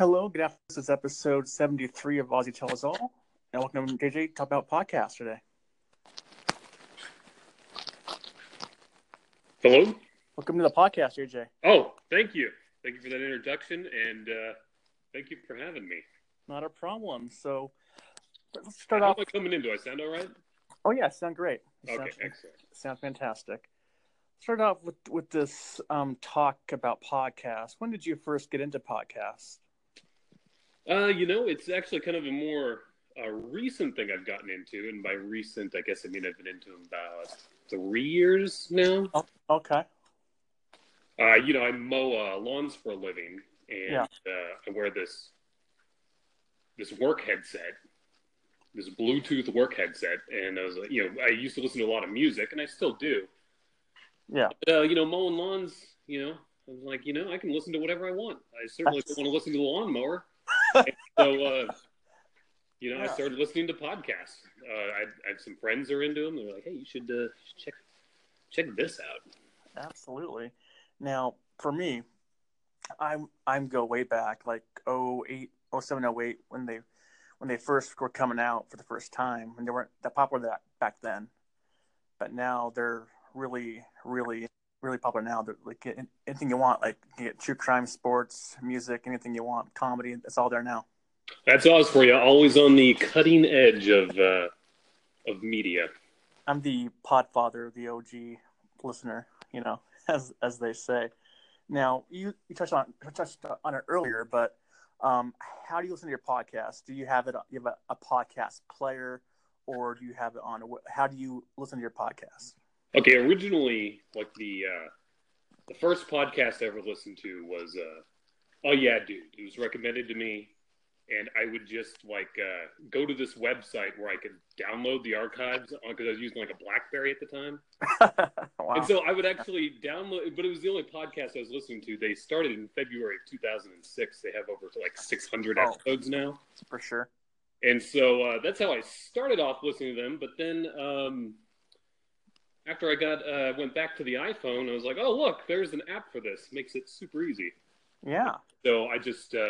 Hello, good afternoon. This is episode 73 of Aussie Tell Us All. And welcome to JJ Talk About Podcast today. Hello. Welcome to the podcast, JJ. Oh, thank you. Thank you for that introduction, and uh, thank you for having me. Not a problem. So let's start How off. am I coming in? Do I sound all right? Oh, yeah, sound great. Okay, Sound, excellent. sound fantastic. Start off with, with this um, talk about podcasts. When did you first get into podcasts? Uh, you know, it's actually kind of a more uh, recent thing I've gotten into, and by recent, I guess I mean I've been into about three years now. Oh, okay. Uh, you know, I mow uh, lawns for a living, and Yeah. uh, I wear this this work headset, this Bluetooth work headset, and I was like, you know, I used to listen to a lot of music, and I still do. Yeah. uh, you know, mowing lawns, you know, I'm like, you know, I can listen to whatever I want. I certainly don't want to listen to the lawnmower. So, uh, you know, I started listening to podcasts. Uh, I, I have some friends who are into them. They're like, hey, you should, uh, check check this out. Absolutely. Now, for me, I'm I'm go way back, like 08, 07, 08, when they when they first were coming out for the first time, and they weren't that popular that back then. But now they're really, really, really popular now. They're like anything you want, like you get true crime, sports, music, anything you want, comedy. It's all there now. That's Oz for you. Always on the cutting edge of uh, of media. I'm the podfather, the OG listener, you know, as as they say. Now, you, you touched on touched on it earlier, but um, how do you listen to your podcast? Do you have it? You have a, a podcast player, or do you have it on? a- How do you listen to your podcast? Okay, originally, like the uh, the first podcast I ever listened to was uh, "Oh Yeah, Dude." It was recommended to me, and I would just like uh, go to this website where I could download the archives because I was using like a BlackBerry at the time, wow. and so I would actually download. But it was the only podcast I was listening to. They started in February of 2006. They have over like 600 Oh. episodes now. for sure. And so uh, that's how I started off listening to them. But then um, after I got uh, went back to the iPhone, I was like, oh look, there's an app for this. Makes it super easy. Yeah. So I just uh,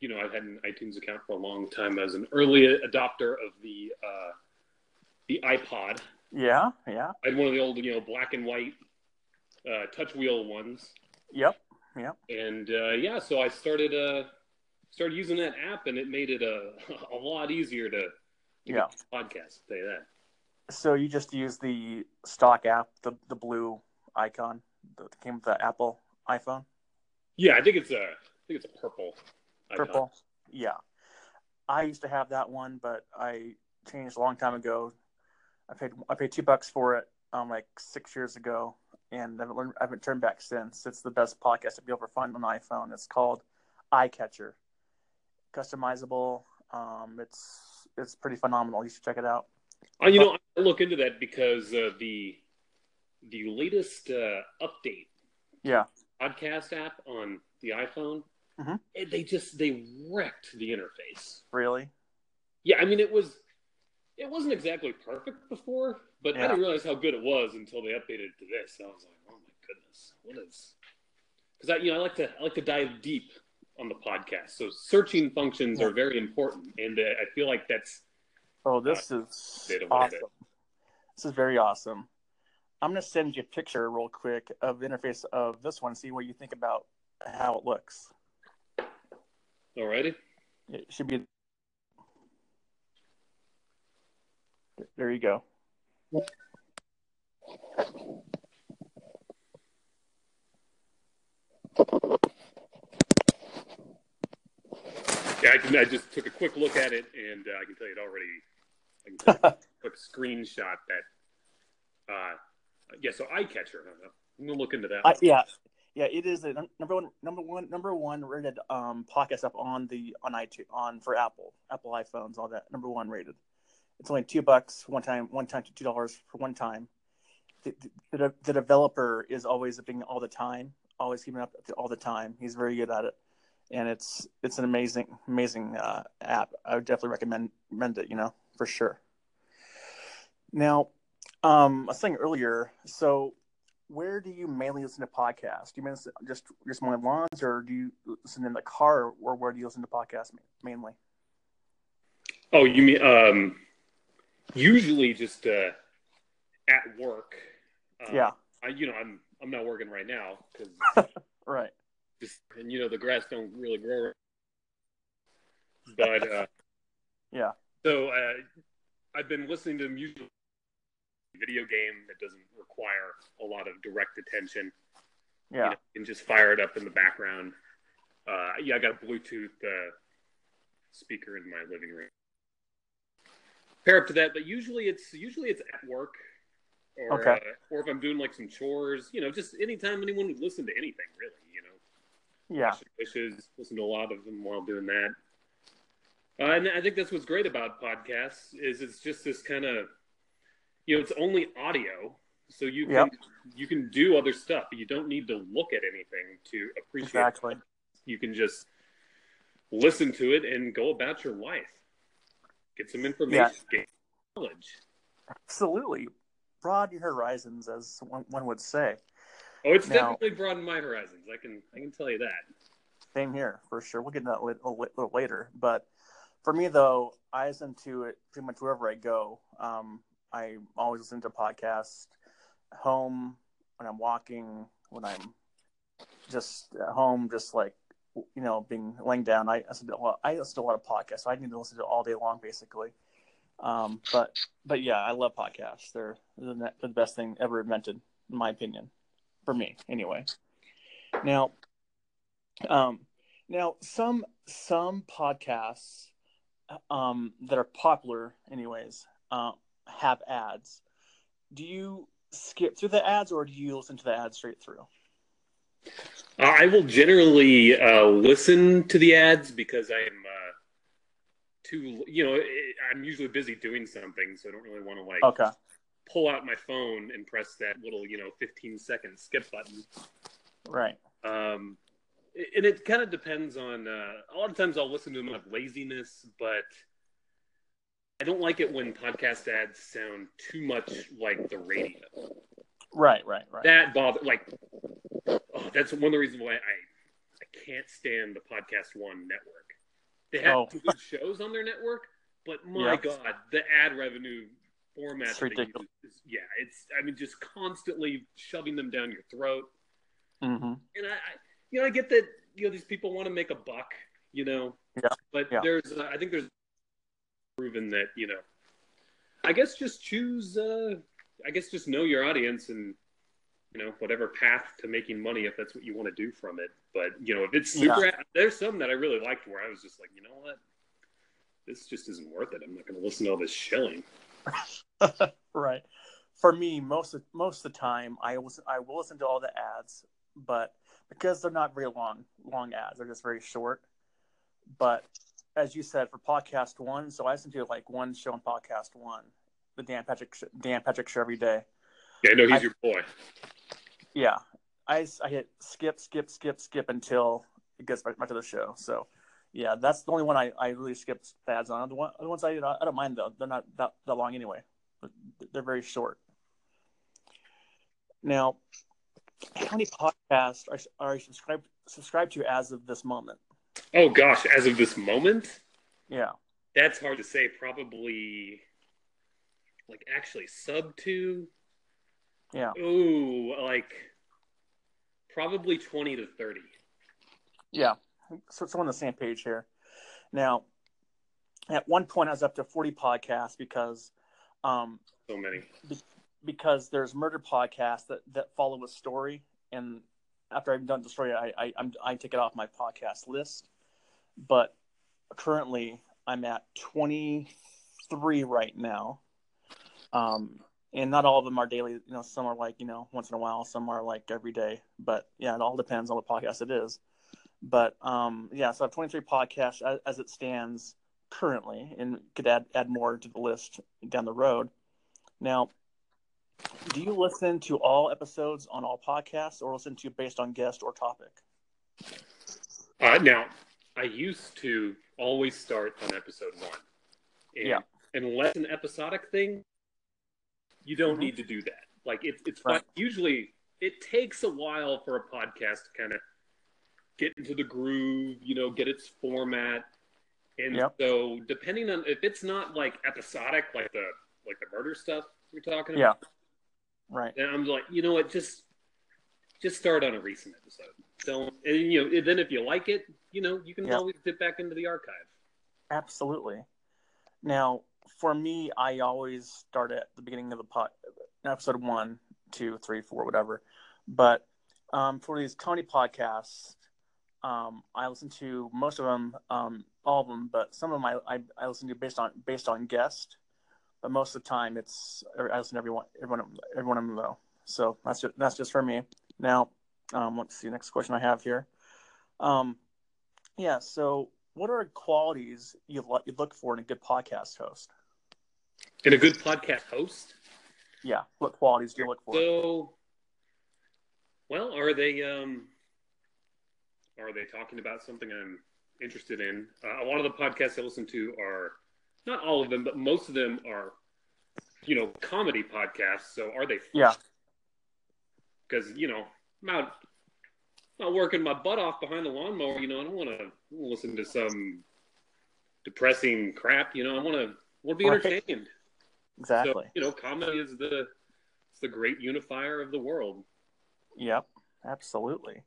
you know I've had an iTunes account for a long time as an early adopter of the uh, the iPod. Yeah. Yeah. I had one of the old you know black and white uh, touch wheel ones. Yep. Yep. And uh, yeah, so I started uh, started using that app, and it made it a, a lot easier to, to Yeah. podcast. You that. So you just use the stock app, the the blue icon that came with the Apple iPhone. Yeah, I think it's a I think it's a purple. icon. Purple. Yeah. I used to have that one, but I changed a long time ago. I paid I paid two bucks for it um like six years ago, and I haven't, learned, I haven't turned back since. It's the best podcast to be able to find on iPhone. It's called iCatcher, customizable. Um, it's it's pretty phenomenal. You should check it out. Uh, you know, I look into that because uh, the the latest uh, update Yeah. podcast app on the iPhone, Mhm. it- they just they wrecked the interface. Really? Yeah, I mean it was it wasn't exactly perfect before, but I didn't realize how good it was until they updated it to this. And I was like, oh my goodness, what is? Because I you know I like to I like to dive deep on the podcast, so searching functions are very important, and uh, I feel like that's Oh, this is little bit. awesome. This is very awesome. I'm going to send you a picture real quick of the interface of this one. See what you think about how it looks. alrighty. It should be. There you go. Yeah, I can. I just took a quick look at it, and uh, I can tell you it already. I can a quick screenshot that. Uh, yeah, so iCatcher. I'm gonna look into that. Yeah, yeah. It is the number one, number one, number one rated um, podcast up on the on iTunes on for Apple, Apple iPhones, all that. Number one rated. It's only two bucks one time, one time to two dollars for one time. The, the, the, developer is always updating all the time, always keeping up all the time. He's very good at it, and it's it's an amazing amazing uh, app. I would definitely recommend recommend it. You know for sure. Now, um, I was saying earlier, so where do you mainly listen to podcasts? Do you listen just just mowing lawns, or do you listen in the car, or where do you listen to podcasts mainly? Oh, you mean um, usually just uh, at work. Uh, yeah. I, you know, I'm I'm not working right now because right. Just and you know the grass don't really grow. But uh, yeah. So uh, I've been listening to music, video game that doesn't require a lot of direct attention. Yeah. You know, and just fire it up in the background. Uh, yeah, I got a Bluetooth uh, speaker in my living room. Pair up to that, but usually it's usually it's at work or okay. uh, or if I'm doing like some chores, you know, just anytime anyone would listen to anything, really, you know. Yeah. Wishes, listen to a lot of them while doing that. Uh, and I think that's what's great about podcasts is it's just this kind of, you know, it's only audio, so you can Yep. you can do other stuff. You don't need to look at anything to appreciate. Exactly. You can just listen to it and go about your life. Get some information, get knowledge. Absolutely. Broaden your horizons, as one, one would say. Oh, it's Now- definitely broadened my horizons. I can I can tell you that. Same here, for sure. We'll get into that a little later. But for me, though, I listen to it pretty much wherever I go. Um, I always listen to podcasts at home, when I'm walking, when I'm just at home, just like, you know, being laying down. I listen to a lot, I listen to a lot of podcasts. So I need to listen to all day long, basically. Um, but but yeah, I love podcasts. They're, they're the the best thing ever invented, in my opinion, for me anyway. Now, um, now some some podcasts um, that are popular, anyways, uh, have ads. Do you skip through the ads, or do you listen to the ads straight through? Uh, I will generally uh, listen to the ads because I'm uh, too, you know, it, I'm usually busy doing something, so I don't really want to like Okay, pull out my phone and press that little, you know, 15 second skip button. right. Um, and it kind of depends on. Uh, a lot of times I'll listen to them out of laziness, but I don't like it when podcast ads sound too much like the radio. Right, right, right. That bother like. Oh, that's one of the reasons why I I can't stand the Podcast One network. They have Oh. good shows on their network, but my Yeah. God, the ad revenue format It's ridiculous. is, yeah, it's I mean just constantly shoving them down your throat. hmm And I, I you know I get that you know these people want to make a buck, you know, Yeah. but Yeah. there's uh, I think there's proven that you know I guess just choose uh I guess just know your audience and you know whatever path to making money if that's what you want to do from it. But you know if it's super, there's some that I really liked where I was just like, you know what, this just isn't worth it. I'm not going to listen to all this shilling. right. For me, most of most of the time, I was I will listen to all the ads, but because they're not very long long ads, they're just very short. But as you said, for podcast one, so I listen to like one show on podcast one, the Dan Patrick Dan Patrick show every day. Yeah, I know he's I- your boy. Yeah, I, I hit skip skip skip skip until it gets back, back to the show. So yeah, that's the only one I, I really skip ads on. The, one, the ones I I don't mind though. They're not that, that long anyway. But they're very short. Now, how many podcasts are, are you subscribed subscribed to as of this moment? Oh gosh, as of this moment, Yeah. that's hard to say. Probably like actually sub to Yeah. Ooh, like probably 20 to 30. Yeah. So, we're on the same page here. Now, at one point, I was up to 40 podcasts because um, So many. Because there's murder podcasts that, that follow a story, and after I've done the story, I I, I'm, I take it off my podcast list. But currently, I'm at 23 right now, um, and not all of them are daily. You know, some are like you know once in a while, some are like every day. But yeah, it all depends on what podcast it is. But um, yeah, so I have 23 podcasts as, as it stands currently, and could add add more to the list down the road. Now, do you listen to all episodes on all podcasts or listen to based on guest or topic? Uh, now, I used to always start on episode one. And Yeah. Unless an episodic thing, you don't Mhm. need to do that. Like it's it's Right. fine. Usually, it takes a while for a podcast to kind of get into the groove, you know, get its format. And Yep. so depending on if it's not like episodic, like the like the murder stuff we're talking about, Yeah. Right. And I'm like, you know what, just just start on a recent episode. Don't and you know, then if you like it, you know, you can Yeah. always dip back into the archive. Absolutely. Now, for me, I always start at the beginning of the pod, episode one, two, three, four, whatever. But um, for these comedy podcasts, um, I listen to most of them, um, all of them, but some of them I, I, I listen to based on based on guest. But most of the time, it's I listen to everyone, everyone, everyone of them though. So that's just that's just for me. Now, um, let's see. Next question I have here. Um, yeah. So, what are qualities you lo- you look for in a good podcast host? In a good podcast host. Yeah. What qualities do you look for? So, well, are they um, are they talking about something I'm interested in? Uh, a lot of the podcasts I listen to are not all of them, but most of them are, you know, comedy podcasts. So, are they? Yeah. Because you know, I'm out, I'm out working my butt off behind the lawnmower. You know, I don't want to listen to some depressing crap. You know, I want to want to be Right. entertained. Exactly. So, you know, comedy is the it's the great unifier of the world. Yep, absolutely.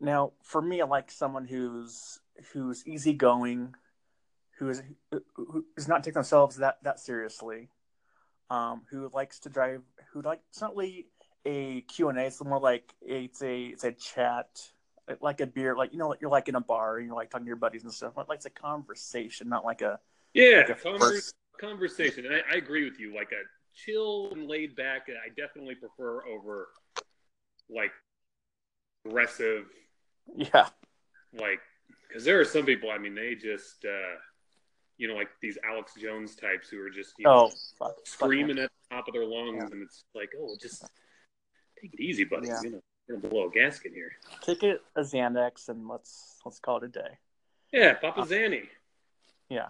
Now, for me, I like someone who's who's easygoing, who is who is not taking themselves that that seriously, um, who likes to drive, who like it's not really a Q and A. It's more like it's a it's a chat, like a beer, like you know, you're like in a bar and you're like talking to your buddies and stuff. Like it's a conversation, not like a Yeah, like a conver- conversation. And I, I agree with you. Like a chill and laid back, I definitely prefer over like aggressive, yeah, like because there are some people. I mean, they just uh, you know like these Alex Jones types who are just you know, oh, fuck, fuck screaming at the top of their lungs, Yeah. and it's like, oh, just take it easy, buddy. Yeah. You know, gonna blow a gasket here. take it a Xanax and let's let's call it a day. Yeah, Papa Zanny. Yeah.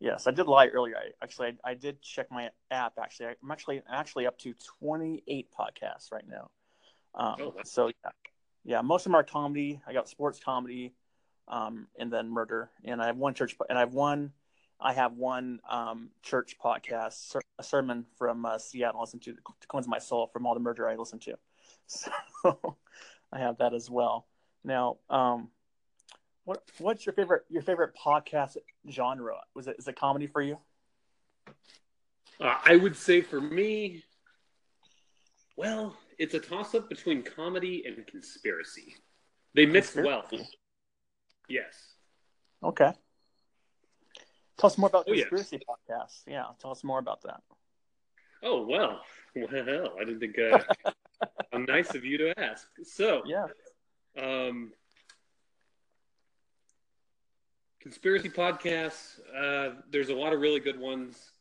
Yes, I did lie earlier. I actually I, I did check my app. Actually, I'm actually actually up to 28 podcasts right now. Um, Oh, wow. So yeah, yeah, most of them are comedy. I got sports comedy, um, and then murder. And I have one church, and I have one. I have one um, church podcast, ser- a sermon from uh, Seattle. I listen to to cleanse my soul from all the murder I listen to. So I have that as well. Now, um, what what's your favorite your favorite podcast genre? Was it is it comedy for you? Uh, I would say for me, well, it's a toss up between comedy and conspiracy. They mix well. Yes. Okay. Tell us more about Oh, conspiracy podcasts. Yeah, tell us more about that. Oh, well. Well, I didn't think. Uh, how nice of you to ask. So, Yeah. um, conspiracy podcasts, uh, there's a lot of really good ones,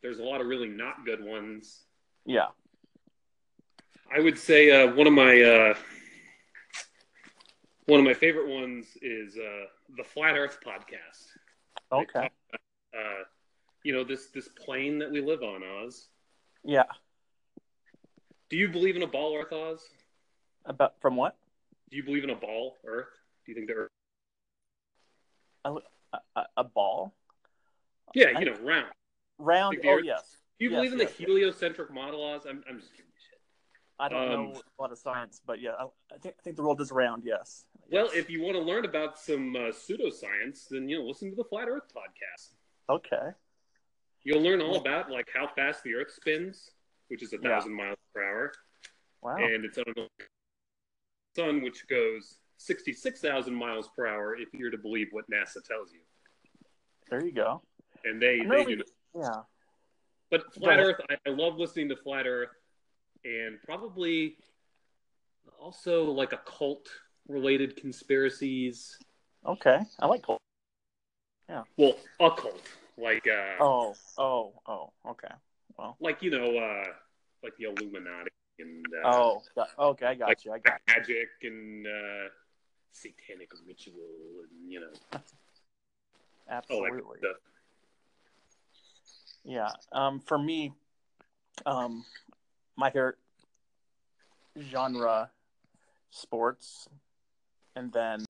there's a lot of really not good ones. Yeah. I would say uh, one of my uh, one of my favorite ones is uh, the Flat Earth podcast. Okay. uh, you know this this plane that we live on, Oz. Yeah. Do you believe in a ball Earth, Oz? About from what? Do you believe in a ball Earth? Do you think the Earth? A, a, a ball? Yeah, I- you know, round. Round? Like Oh Earth- yes. Do you Yes, believe in yes, the yes. heliocentric model, Oz? I'm, I'm just shit. I don't Um, know a lot of science, but yeah, I, I think I think the world is round. Yes. Well, Yes. if you want to learn about some uh, pseudoscience, then you know, listen to the Flat Earth podcast. okay. You'll learn all about like how fast the Earth spins, which is a Yeah. thousand miles per hour, Wow. and it's on the sun, which goes sixty-six thousand miles per hour if you're to believe what NASA tells you. there you go. And they, I'm they really- do. Yeah. But Flat. Earth, I, I love listening to Flat Earth, and probably also like occult related conspiracies. Okay. I like cult. Yeah. Well, occult, like uh, Oh. Oh. Oh. Okay. Well. like you know, uh, like the Illuminati and uh, Oh. Okay. I got like you. I got. magic and uh, satanic ritual, and you know, Absolutely. Yeah. Um, for me, um, my favorite genre sports, and then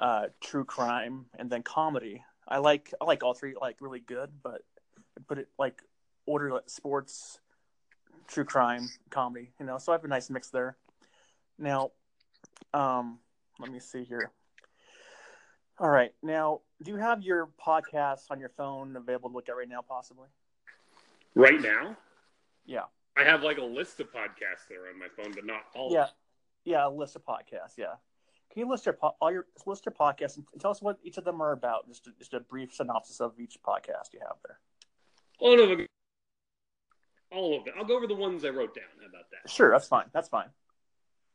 uh, true crime, and then comedy. I like I like all three like really good, but I put it like order like sports, true crime, comedy. You know, so I have a nice mix there. Now, um, let me see here. All right, now do you have your podcast on your phone available to look at right now, possibly? Right now, Yeah. I have like a list of podcasts that are on my phone, but not all. Yeah, Of yeah, a list of podcasts. Yeah, can you list your po- all your list your podcasts and tell us what each of them are about? Just a, just a brief synopsis of each podcast you have there. Oh no, all of them. I'll go over the ones I wrote down. How about that? Sure, that's fine. That's fine.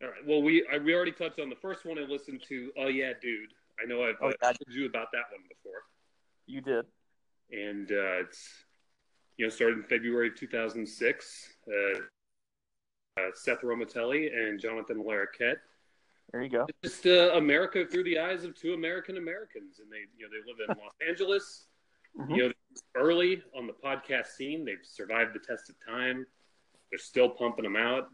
All right. Well, we I, we already touched on the first one I listened to. Oh yeah, dude. I know I've Oh, yeah. told you about that one before, You did. and uh, it's you know started in February of 2006. Uh, uh, Seth Romatelli and Jonathan Larroquette. There you go. Just uh, America through the eyes of two American Americans, and they you know they live in Los Angeles. Mhm. You know, early on the podcast scene, they've survived the test of time. They're still pumping them out.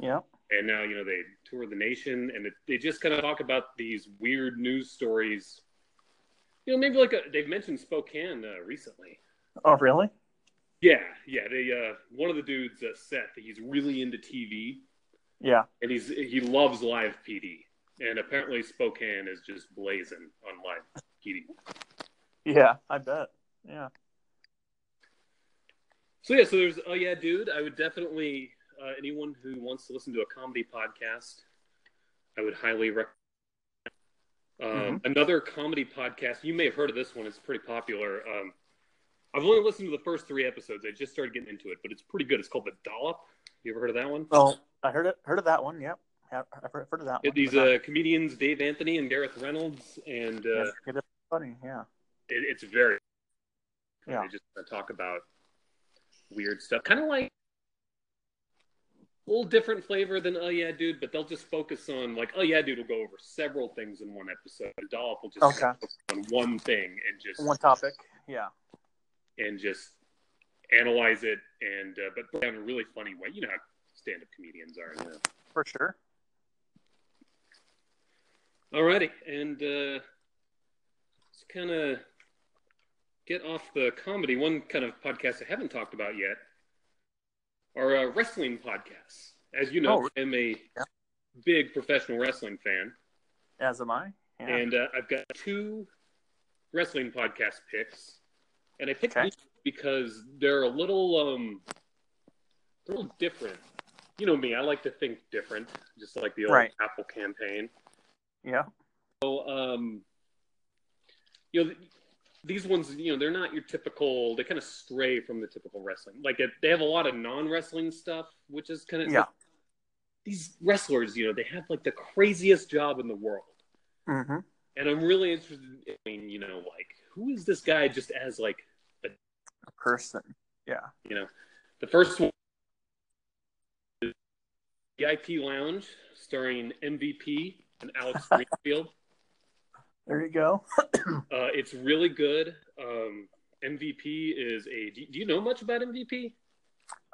Yeah. and now you know they tour the nation and it, they just kind of talk about these weird news stories you know maybe like a, they've mentioned spokane uh, recently Oh, really? Yeah yeah they uh one of the dudes uh, seth he's really into tv Yeah. and he's he loves live pd and apparently spokane is just blazing on live pd Yeah, I bet. Yeah. so yeah so there's oh yeah dude i would definitely uh, anyone who wants to listen to a comedy podcast i would highly recommend um, another comedy podcast you may have heard of this one it's pretty popular um, i've only listened to the first three episodes i just started getting into it but it's pretty good it's called the dollop you ever heard of that one Oh, I heard it. Heard of that one. Yep. I've heard heard of that one. these uh, comedians dave anthony and gareth reynolds and uh, it's funny. Yeah. it, it's very Yeah. they just talk about weird stuff kind of like a little different flavor than oh yeah dude but they'll just focus on like oh yeah dude will go over several things in one episode dollop will just Okay. focus on one thing and just One topic. Yeah. And just analyze it and uh, but in a really funny way you know how stand-up comedians are you know For sure. Alrighty, and uh, let's kind of get off the comedy. One kind of podcast I haven't talked about yet are uh, wrestling podcasts. As you know, Oh, I'm a yeah. big professional wrestling fan, As am I. Yeah. and uh, I've got two wrestling podcast picks, and I picked Okay. these because they're a little um, they're a little different. You know me, I like to think different, just like the old Right. Apple campaign. yeah. So, um, you know, th- these ones, you know, they're not your typical. They kind of stray from the typical wrestling. Like it, they have a lot of non-wrestling stuff, which is kind of Yeah. these wrestlers. You know, they have like the craziest job in the world, Mm-hmm. and I'm really interested. in, you know, like who is this guy? Just as like, A person. Yeah. you know, the first one, is VIP Lounge, starring MVP and Alex Greenfield. There you go. Uh, it's really good. Um, MVP is a. Do, do you know much about MVP?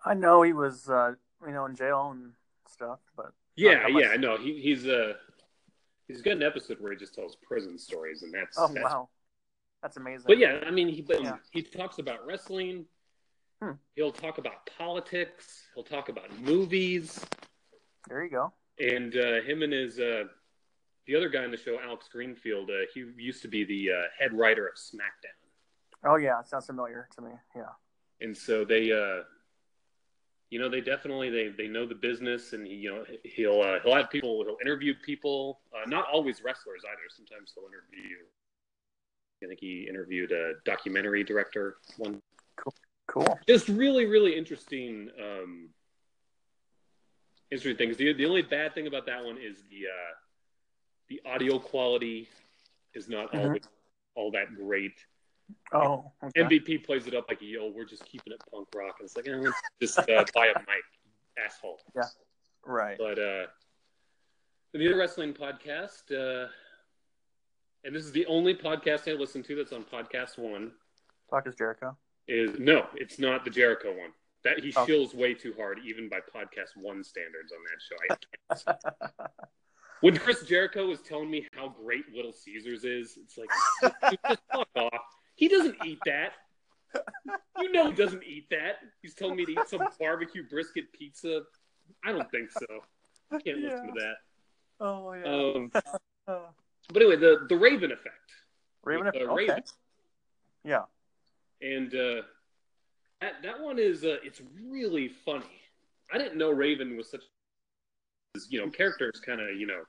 I know he was, uh, you know, in jail and stuff, but Yeah, yeah, no. He, he's uh, he's got an episode where he just tells prison stories, and that's. oh that's wow, that's amazing. But yeah, I mean, he but Yeah. he talks about wrestling. Hmm. He'll talk about politics. He'll talk about movies, there you go. and uh, him and his uh, the other guy in the show, Alex Greenfield. Uh, he used to be the uh, head writer of SmackDown. Oh yeah, it sounds familiar to me. Yeah. and so they uh you know they definitely they they know the business and he, you know he'll uh, he'll have people he'll interview people uh, not always wrestlers either sometimes he'll interview i think he interviewed a documentary director one Cool. Cool. just really really interesting um interesting things the, the only bad thing about that one is the uh the audio quality is not Mhm. always all that great Oh. Okay. MVP plays it up like, yo, we're just keeping it punk rock. And it's like, eh, just uh, buy a mic, asshole. Yeah, right. But uh, the other wrestling podcast, uh, and this is the only podcast I listen to that's on Podcast One, Talk is Jericho. is no, it's not the Jericho one. That he Okay. shills way too hard, even by podcast one standards on that show. I can't. when Chris Jericho was telling me how great Little Caesars is, it's like, just fuck off. He doesn't eat that. You know he doesn't eat that. He's telling me to eat some barbecue brisket pizza. I don't think so. I can't listen to that. oh yeah. Um, Uh, but anyway, the the Raven effect, Raven. uh, okay. Raven. Yeah. and uh, that that one is uh, it's really funny. I didn't know Raven was such, you know, character is kind of you know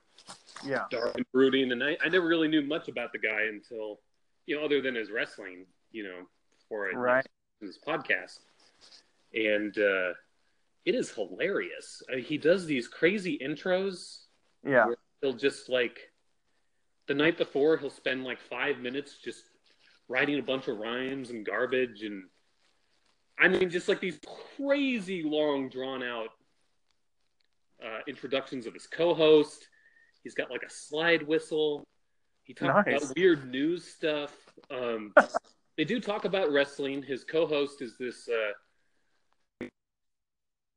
Yeah. dark and brooding, and I, I never really knew much about the guy until you know other than his wrestling, you know, I Right. in this podcast, and uh, it is hilarious. I mean, he does these crazy intros. Yeah. he'll just like the night before he'll spend like five minutes just writing a bunch of rhymes and garbage and I mean just like these crazy long drawn out uh, introductions of his co-host. He's got like a slide whistle. He talks Nice. about weird news stuff. Um, they do talk about wrestling. His co-host is this uh,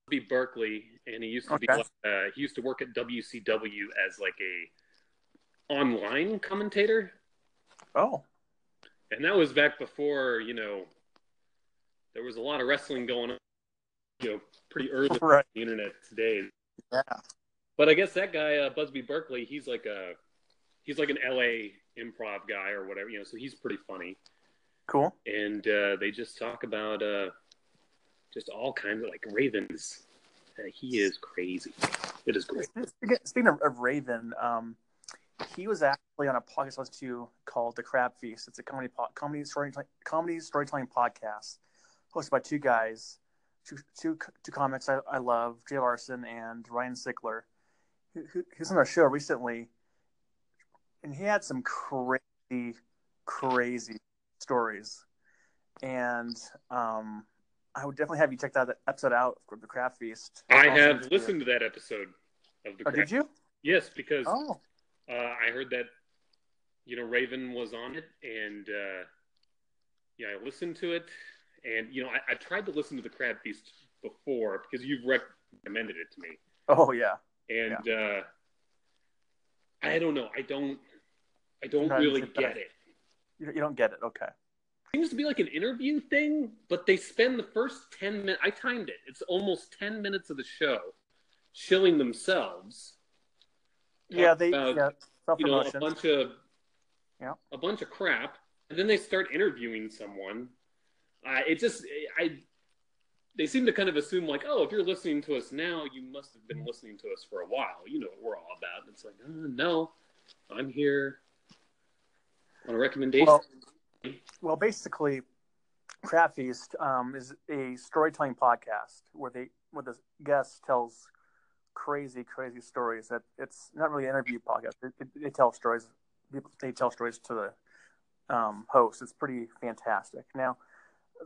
be Berkeley, and he used to be Okay. like, uh, he used to work at WCW as like a online commentator, Oh. and that was back before you know there was a lot of wrestling going on. You know, pretty early on Right. the internet today. Yeah. But I guess that guy, uh, Busby Berkeley, he's like a he's like an LA improv guy or whatever, you know. So he's pretty funny, Cool. and uh, they just talk about uh, just all kinds of like ravens. He is crazy. It is great. Speaking- Speaking of, of Raven, um, he was actually on a podcast I listened to called The Crab Feast. It's a comedy po- comedy storytelling comedy storytelling podcast hosted by two guys, two two, two comics I, I love, Jay Larson and Ryan Sickler. He, he, he was on our show recently, and he had some crazy, crazy stories. And um, I would definitely have you check that episode out for The Crab Feast. I have listened to that episode of the. Oh, did you? Yes, because Oh, uh, I heard that you know Raven was on it, and uh, yeah, I listened to it, and you know I, I tried to listen to the Crab Feast before because you've recommended it to me, oh yeah. and uh, I don't know, I don't, I don't really get it. You, you don't get it. Okay. seems to be like an interview thing, but they spend the first 10 minutes, I timed it, it's almost 10 minutes of the show shilling themselves. Yeah, they about, yeah You know, a bunch of, Yeah. a bunch of crap, and then they start interviewing someone. Uh, it just, I, they seem to kind of assume like, oh, if you're listening to us now, you must have been listening to us for a while. You know what we're all about. It's like, uh, no, I'm here on a recommendation. Well, well, basically, Crab Feast um, is a storytelling podcast where they where the guest tells crazy, crazy stories. That it's not really an interview podcast. It, they tell stories. People they tell stories to the um, host. It's pretty fantastic. Now,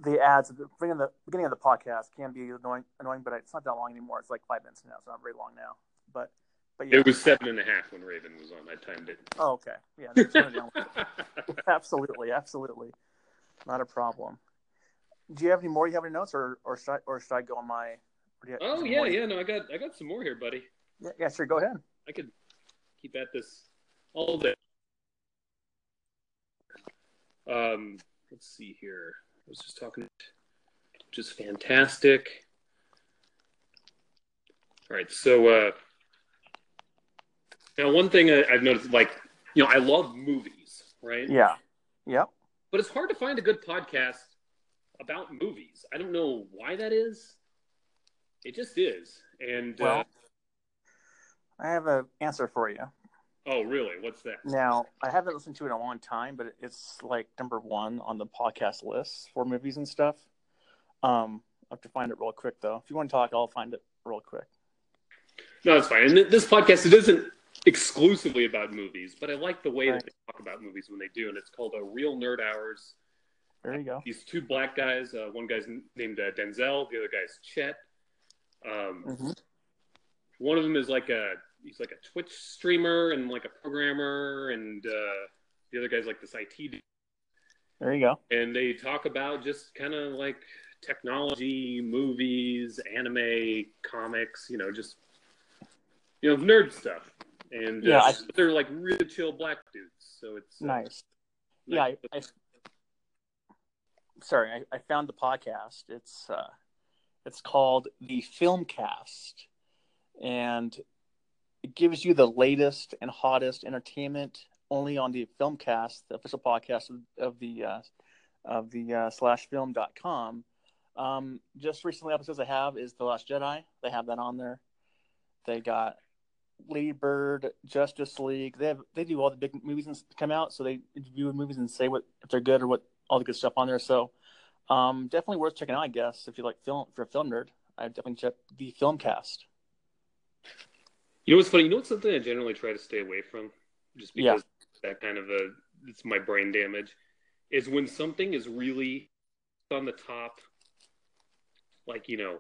the ads at the beginning of the beginning of the podcast can be annoying, annoying, but it's not that long anymore. It's like five minutes now. It's not very long now. But but yeah. It was seven and a half when Raven was on. I timed it. Oh, okay. Yeah. that's what I'm doing. absolutely, absolutely, not a problem. Do you have any more? You have any notes, or or should I, or should I go on my? You oh yeah, yeah. No, I got I got some more here, buddy. yeah, yeah. Sure, go ahead. I could keep at this all day. Um, let's see here. I was just talking, which is fantastic. All right, so uh, now one thing I, I've noticed, like you know, I love movies, right? Yeah. Yep. But it's hard to find a good podcast about movies. I don't know why that is. It just is. And uh, Well, I have an answer for you. oh, really? What's that? Now, I haven't listened to it in a long time, but it's like number one on the podcast list for movies and stuff. Um, I have to find it real quick though. If you want to talk, I'll find it real quick. No, that's fine. And th- this podcast it isn't exclusively about movies, but I like the way Right. that they talk about movies when they do, and it's called a Real Nerd Hours. There you go. These two black guys, uh, one guy's named uh, Denzel, the other guy's Chet. Um, hmm One of them is like a he's like a Twitch streamer and like a programmer, and uh, the other guy's like this IT dude. There you go. and they talk about just kind of like technology, movies, anime, comics. You know, just you know, nerd stuff. And Yeah, uh, I- they're like really chill black dudes. So it's uh, Nice. Yeah, I, I sorry, I, I found the podcast. It's uh, it's called the Filmcast, and it gives you the latest and hottest entertainment only on the Filmcast, the official podcast of, the uh, of the uh, slash film.com. Um, just recently episodes I have is The Last Jedi. They have that on there. They got Lady Bird, Justice League. They have they do all the big movies and come out, so they review movies and say what if they're good or what all the good stuff on there. So um, definitely worth checking out, I guess, if you like film you're a film nerd. I definitely check the Filmcast. You know what's funny? You know what's something I generally try to stay away from, just Yeah. because that kind of a it's my brain damage, is when something is really on the top, like you know,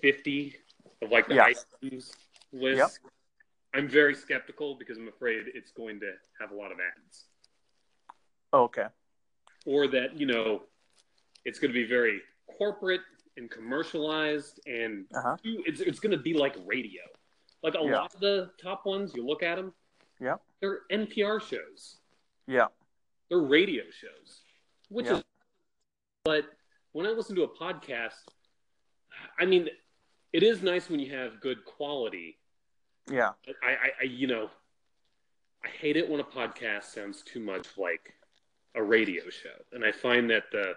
fifty of like the Yeah. iTunes list. Yep. I'm very skeptical because I'm afraid it's going to have a lot of ads, Oh, okay. or that you know, it's going to be very corporate and commercialized, and Uh-huh. it's it's going to be like radio. Like a Yeah. lot of the top ones, you look at them, Yeah. they're NPR shows. Yeah. They're radio shows, which Yeah. is. But when I listen to a podcast, I mean, it is nice when you have good quality. Yeah. I, I, I, you know, I hate it when a podcast sounds too much like a radio show, and I find that the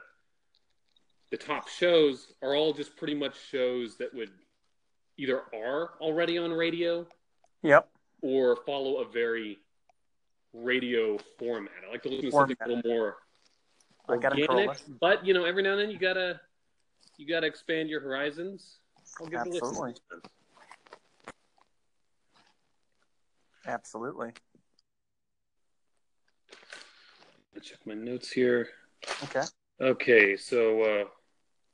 the top shows are all just pretty much shows that would either are already on radio Yep. or follow a very radio format. I like to listen to something a little more I got a organic, but you know, every now and then you gotta you gotta expand your horizons. I'll give it a listen. Absolutely. Absolutely. I'll check my notes here. Okay. Okay, so uh,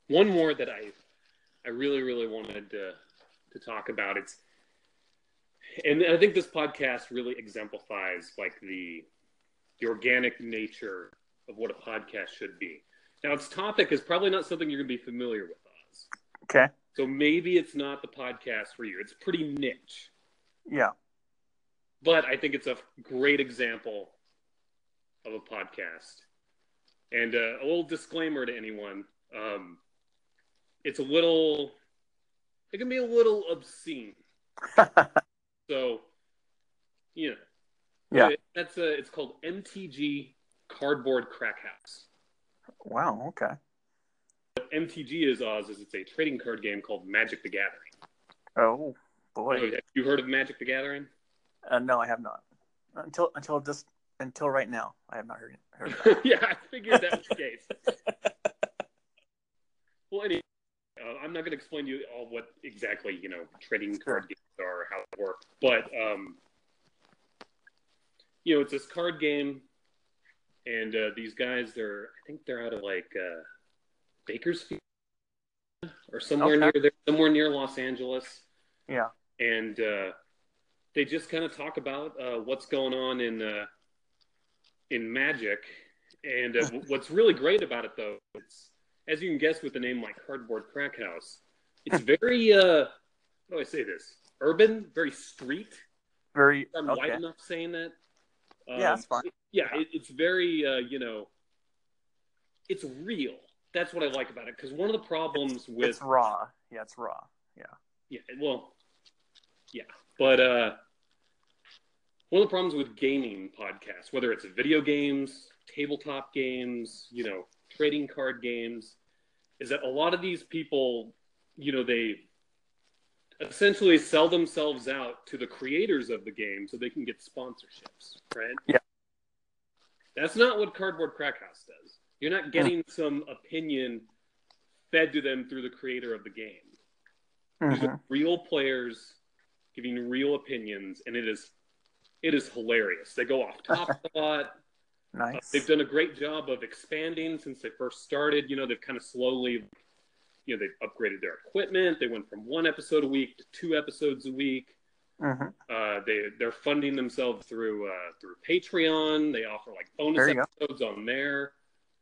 one more that I I really really wanted to to talk about. It's and I think this podcast really exemplifies like the the organic nature of what a podcast should be. Now, its topic is probably not something you're going to be familiar with, Oz. Okay. So maybe it's not the podcast for you. It's pretty niche, Yeah. but I think it's a great example of a podcast. And uh, a little disclaimer to anyone: um, it's a little, it can be a little obscene. So, you know, yeah. it- that's a. It's called MTG Cardboard Crack House. Wow. Okay. What MTG is Oz is it's a trading card game called Magic the Gathering. Oh boy. Have you heard of Magic the Gathering? Uh, no, I have not. Until until this until right now, I have not heard heard. Yeah, I figured that was the case. Well, anyway, uh, I'm not going to explain to you all what exactly you know trading card games are, how it works, but um, you know, it's this card game, and uh, these guys, they're I think they're out of like uh, Bakersfield or somewhere Okay. near there, somewhere near Los Angeles, yeah. and uh, they just kind of talk about uh, what's going on in uh, in Magic. And uh, what's really great about it, though, it's as you can guess with the name like Cardboard Crack House, it's very uh, how do I say this? Urban, very street. Very I'm okay. wide enough saying that. Um, Yeah, that's fine. it- yeah, it, it's very uh, you know, it's real. That's what I like about it because one of the problems with It's raw. Yeah, it's raw. Yeah. Yeah, well, yeah, but uh, one of the problems with gaming podcasts, whether it's video games, tabletop games, you know, trading card games, is that a lot of these people, you know, they essentially sell themselves out to the creators of the game so they can get sponsorships, right? Yeah. That's not what Cardboard Crack House does. You're not getting some opinion fed to them through the creator of the game. These Mhm. are real players giving real opinions, and it is it is hilarious. They go off topic a lot. Uh, Nice. they've done a great job of expanding since they first started. You know, they've kind of slowly, you know, they've upgraded their equipment. They went from one episode a week to two episodes a week. Mhm. Uh, they they're funding themselves through uh, through Patreon. They offer like bonus There you go. episodes on there.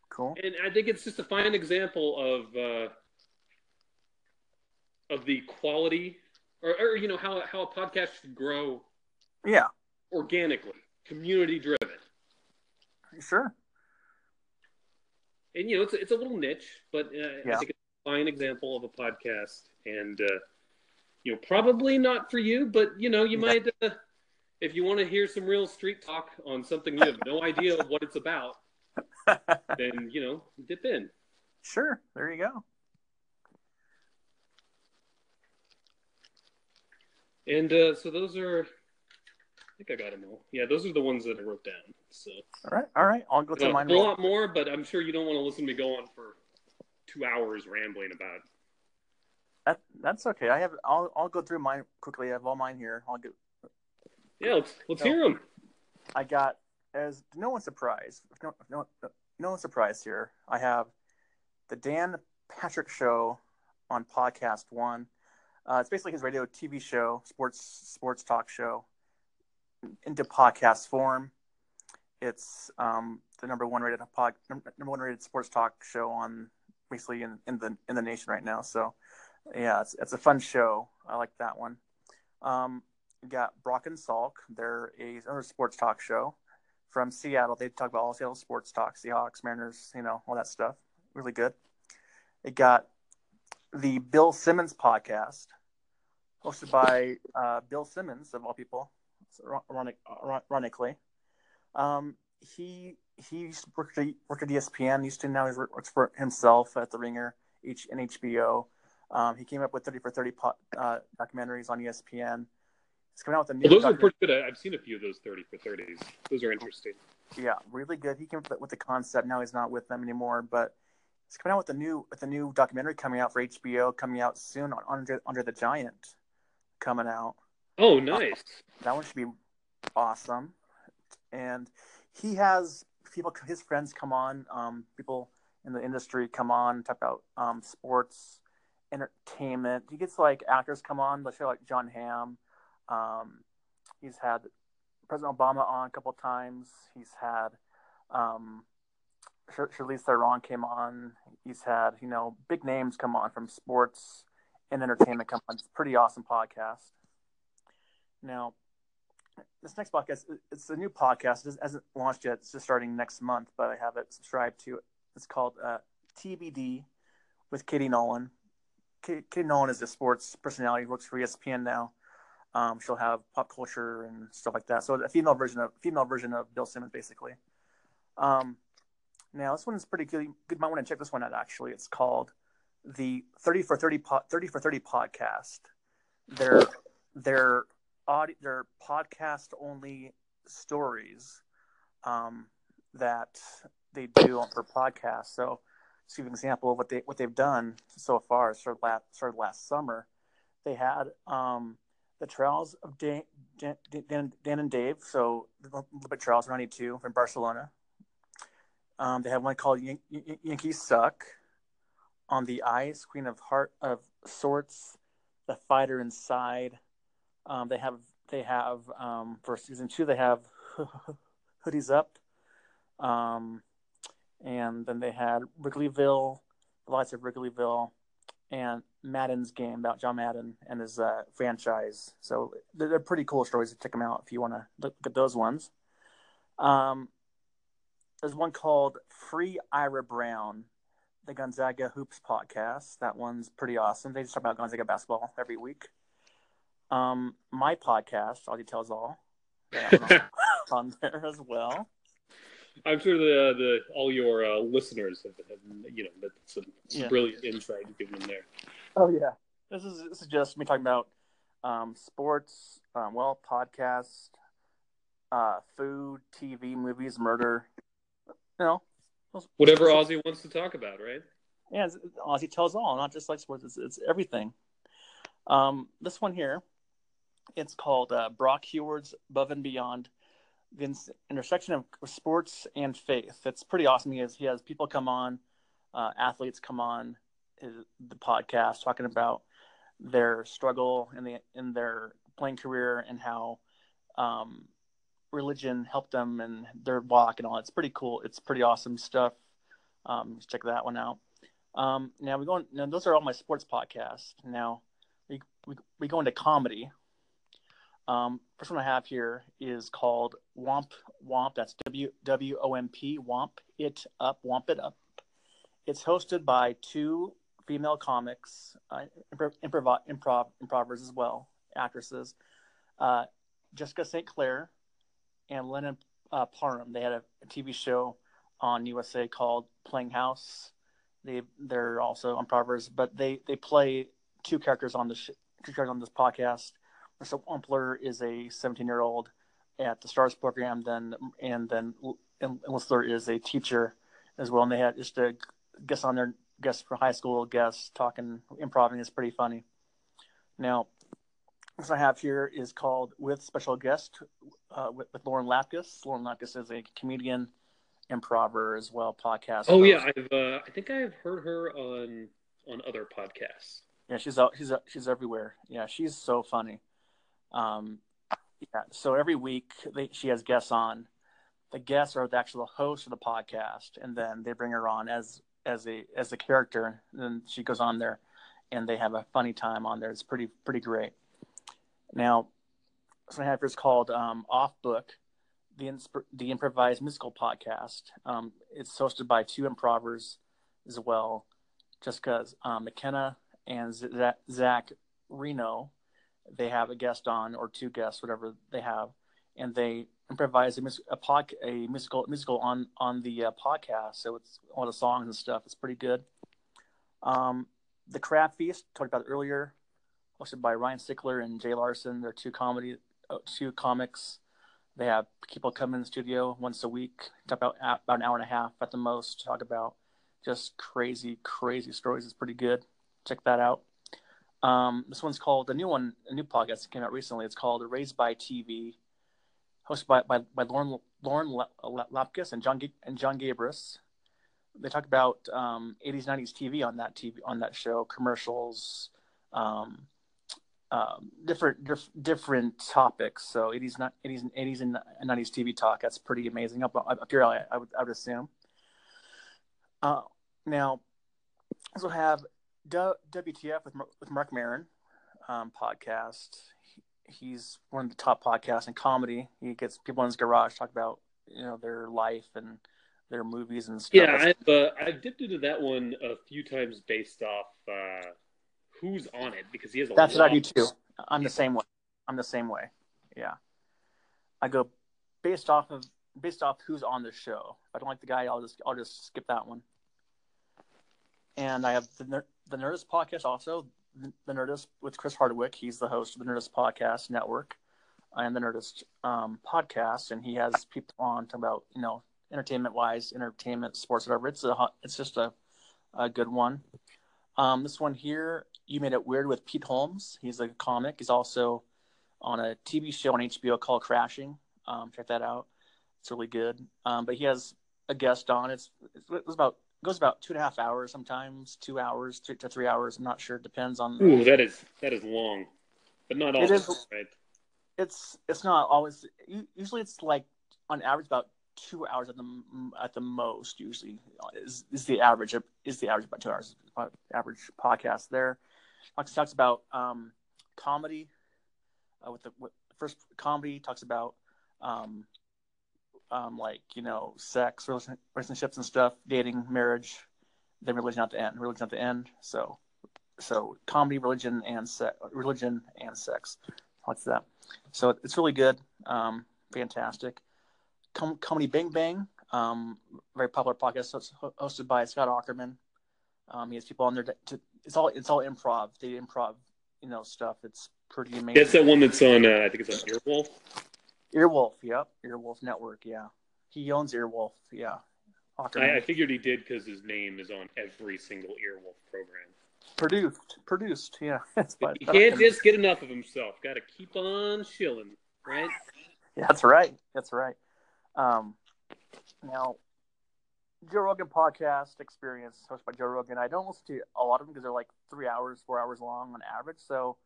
Cool. And I think it's just a fine example of uh, of the quality, or, or you know how how a podcast should grow Yeah, organically, community driven. sure. And you know it's a, it's a little niche, but uh, I Yeah. think it's a fine example of a podcast. And uh, you know probably not for you, but you know you Yeah. might uh, if you want to hear some real street talk on something you have no idea what it's about, then you know dip in. sure. There you go. And uh, so those are, I think I got them all. Yeah, those are the ones that I wrote down. So All right. All right. I'll go through a mine. whole lot more, but I'm sure you don't want to listen to me go on for two hours rambling about. That, that's okay. I have. I'll. I'll go through mine quickly. I have all mine here. I'll get. Yeah, let's let's hear them. I got as no one surprised. No, no, no one's surprised here. I have the Dan Patrick Show on Podcast One. Uh, it's basically his radio TV show, sports sports talk show, into podcast form. It's um, the number one rated pod, number one rated sports talk show on basically in, in the in the nation right now. So yeah, it's it's a fun show. I like that one. Um, got Brock and Salk. They're a, another sports talk show from Seattle. They talk about all Seattle sports talk, Seahawks, Mariners, you know, all that stuff. Really good. It got the Bill Simmons podcast, hosted by uh, Bill Simmons of all people, ironic, ironically. Um, he he used to work at, work at ESPN. Used to now he works for himself at the Ringer H and HBO. Um, he came up with 30 for 30 po- uh, documentaries on ESPN. He's coming out with a new. Well, those are pretty good. I've seen a few of those thirty for thirties. Those are interesting. yeah, really good. He came up with the concept. Now he's not with them anymore, but he's coming out with a new with a new documentary coming out for HBO, coming out soon on Andre Andre the Giant, coming out. Oh, nice. That one should be awesome. And he has people, his friends come on, um, people in the industry come on, talk about um, sports, entertainment. He gets like actors come on, let's say like Jon Hamm. Um, he's had President Obama on a couple times. He's had um, Charlize Theron came on. He's had you know big names come on from sports and entertainment come on. It's a pretty awesome podcast. Now, this next podcast, it's a new podcast. It hasn't launched yet. It's just starting next month, but I have it subscribed to. It's called uh, TBD with Katie Nolan. Katie, Nolan is a sports personality. Works for ESPN now. Um, she'll have pop culture and stuff like that. So a female version of female version of Bill Simmons, basically. Um, now this one is pretty good. You might want to check this one out. Actually, it's called the Thirty for 30, po- 30 for Thirty podcast. Their their audio, their podcast only stories um, that they do for podcasts. So, to give an example of what they what they've done so far, started last started last summer. They had um, the Trials of Dan, Dan, Dan, Dan and Dave. So, a little bit Trials ninety two from Barcelona. Um, they have one called Yan- Yan- Yankees Suck on the ice, Queen of Heart of Sorts, the Fighter Inside. Um, they have they have um, for season two they have hoodies up, um, and then they had Wrigleyville, the lights of Wrigleyville, and Madden's game about John Madden and his uh, franchise. So they're, they're pretty cool stories. Check them out if you want to look at those ones. Um, there's one called Free Ira Brown, the Gonzaga Hoops podcast. That one's pretty awesome. They just talk about Gonzaga basketball every week. Um, my podcast, All Details All, on there as well. I'm sure the the all your uh, listeners have, have you know that's some, some Yeah. brilliant insight given them there. Oh yeah, this is this is just me talking about um, sports, um, well, podcast, uh, food, TV, movies, murder. You know, Whatever Ozzy wants to talk about, right? Yeah, Ozzy tells all, not just like sports. It's, it's everything. Um, this one here, it's called uh, Brock Heward's Above and Beyond, the intersection of sports and faith. It's pretty awesome. He has he has people come on, uh, athletes come on his, the podcast talking about their struggle in the in their playing career and how um, religion helped them and their walk and all. It's pretty cool. It's pretty awesome stuff. Um, check that one out. Um, now we go. Now those are all my sports podcasts. Now we we, we go into comedy. Um, first one I have here is called Womp Womp. That's W W O M P Womp It Up Womp It Up. It's hosted by two female comics, uh, improv, improv improvers as well, actresses, uh, Jessica St. Clair and Lennon uh, Parham. They had a, a, TV show on USA called Playing House. They they're also improvers, but they they play two characters on the sh- two characters on this podcast. So Wompler is a 17 year old at the Stars program, then and then and Whistler is a teacher as well, and they had just a guest on their guest for high school guests talking improvising is pretty funny. Now, what I have here is called with special guest uh, with, with, Lauren Lapkus. Lauren Lapkus is a comedian, improver as well, podcast. Oh host. yeah, I've uh, I think I've heard her on on other podcasts. Yeah, she's out. She's she's everywhere. Yeah, she's so funny. Um, yeah. So every week they, she has guests on. The guests are the actual host of the podcast, and then they bring her on as as a as a character. And then she goes on there, and they have a funny time on there. It's pretty pretty great. Now, something I have is called um, Off Book, the insp- the improvised musical podcast. Um, it's hosted by two improvers as well, Jessica um, McKenna and Zach Reino they have a guest on or two guests, whatever they have, and they improvise a, mus- a, pod, a musical musical on on the uh, podcast. So it's all the songs and stuff. It's pretty good. Um, the Crab Feast talked about earlier, hosted by Ryan Sickler and Jay Larson. They're two comedy, uh, two comics. They have people come in the studio once a week, talk about about an hour and a half at the most. Talk about just crazy, crazy stories. It's pretty good. Check that out. Um, this one's called the new one, a new podcast that came out recently. It's called Raised by TV, hosted by by, by Lauren Lauren Lapkus and John and Jon Gabrus. They talk about um, 80s 90s TV on that TV on that show, commercials, um, um, different diff, different topics. So 80s 80s 80s and 90s TV talk. That's pretty amazing. Up up here, I, I would I would assume. Uh, now, also have WTF with with Marc Maron um, podcast. He, he's one of the top podcasts in comedy. He gets people in his garage talk about you know their life and their movies and stuff. Yeah, I've uh, I've dipped into that one a few times based off uh, who's on it because he has a. That's what I do too. I'm the same way. I'm the same way. Yeah, I go based off of based off who's on the show. If I don't like the guy, I'll just I'll just skip that one. And I have the the Nerdist podcast also. The Nerdist with Chris Hardwick. He's the host of the Nerdist podcast network and the Nerdist um, podcast, and he has people on talking about you know entertainment wise, entertainment, sports, whatever. It's a it's just a a good one. Um, this one here, you made it weird with Pete Holmes. He's a comic. He's also on a TV show on HBO called Crashing. Um, check that out. It's really good. Um, but he has a guest on. It's it's about goes about two and a half hours, sometimes two hours three to three hours. I'm not sure. It depends on. Ooh, that is that is long, but not always. It is, right? It's it's not always. Usually, it's like on average about two hours at the at the most. Usually, is is the average is the average about two hours. Average podcast there. Talks talks about um, comedy. Uh, with the with first comedy talks about um, um, like you know sex, relationships and stuff, dating, marriage, then religion at the end. Religion at the end. So, so comedy, religion, and sex, religion and sex. What's that? So it's really good. Um, fantastic. Com- comedy Bang Bang. Um, very popular podcast hosted by Scott Aukerman. Um, he has people on there. To, to, it's all it's all improv. They improv, you know, stuff. It's pretty amazing. That's that one that's on. Uh, I think it's on Earwolf. Earwolf, yep. Earwolf Network, yeah. He owns Earwolf, yeah. I, I, figured he did because his name is on every single Earwolf program. Produced, produced, yeah. he can't just get enough of himself. Got to keep on shilling, right? Yeah, that's right. That's right. Um, now, Joe Rogan podcast experience hosted by Joe Rogan. I don't listen to a lot of them because they're like three hours, four hours long on average. So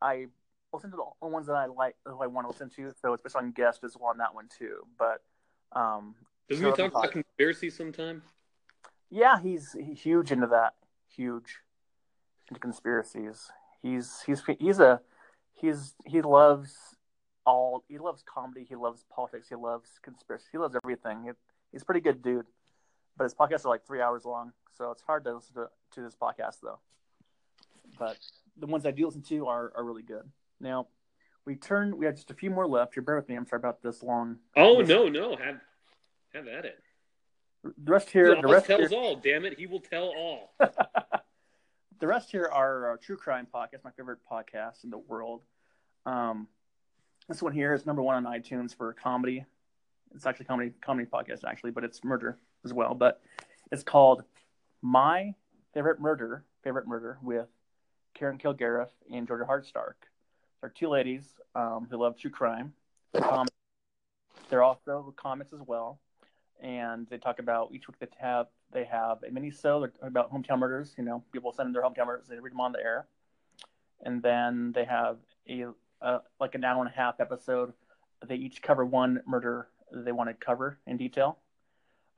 I listen to the ones that I like, that I want to listen to. So especially on guest is on that one too. But um, doesn't he talk about conspiracy sometime? Yeah, he's, he's huge into that. Huge into conspiracies. He's he's he's a he's he loves all he loves comedy. He loves politics. He loves conspiracy. He loves everything. He, he's a pretty good dude. But his podcasts are like three hours long, so it's hard to listen to, to this podcast though. But the ones I do listen to are, are really good. Now, we turn. We have just a few more left. You bear with me. I'm sorry about this long. Oh no, no, have have at it. The rest here. The rest tells here, all. Damn it, he will tell all. the rest here are uh, true crime podcast. My favorite podcast in the world. Um, this one here is number one on iTunes for comedy. It's actually comedy comedy podcast actually, but it's murder as well. But it's called My Favorite Murder, Favorite Murder with Karen Kilgariff and Georgia Hardstark. They're two ladies um, who love true crime. Um, they're also comics as well, and they talk about each week they have they have a mini show about hometown murders. You know, people send in their hometown murders, they read them on the air, and then they have a, a like an hour and a half episode. They each cover one murder they want to cover in detail.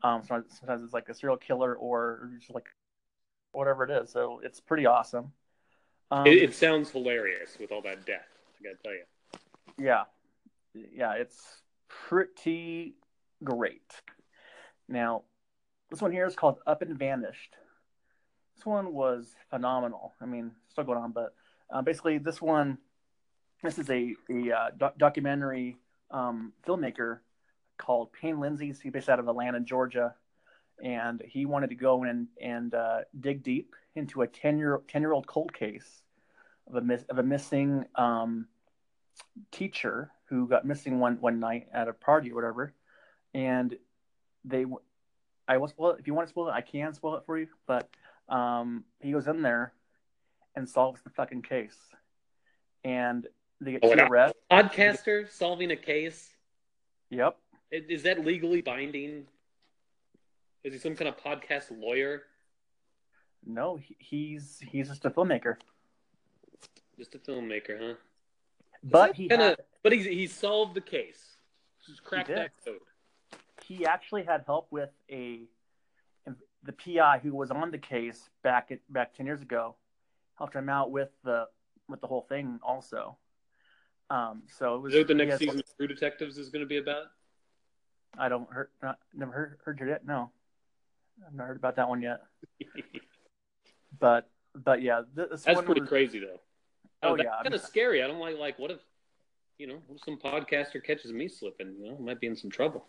Um, sometimes, sometimes it's like a serial killer or just like whatever it is. So it's pretty awesome. Um, it, it, sounds hilarious with all that death. I gotta tell you. Yeah, yeah, it's pretty great. Now, this one here is called Up and Vanished. This one was phenomenal. I mean, still going on, but uh, basically, this one, this is a a uh, doc- documentary um, filmmaker called Payne Lindsay. He's based out of Atlanta, Georgia, and he wanted to go in and uh, dig deep into a ten year ten year old cold case of a miss, of a missing um, teacher who got missing one one night at a party or whatever, and they. I will spoil it if you want to spoil it. I can spoil it for you, but um, he goes in there and solves the fucking case, and they get oh, two arrests. Podcaster solving a case. Yep. Is that legally binding? Is he some kind of podcast lawyer? No, he's he's just a filmmaker. Just a filmmaker, huh? But he kinda, had, but he he solved the case. Just cracked that code. He actually had help with a the PI who was on the case back at, back ten years ago, helped him out with the with the whole thing also. Um, so it was. Is that the next season of True Detectives is going to be about? I don't heard not, never heard heard you yet. No, I've not heard about that one yet. but but yeah, this that's one pretty was, crazy though. Oh, oh yeah, kind of scary. I don't like like what if you know some podcaster catches me slipping? You know, might be in some trouble.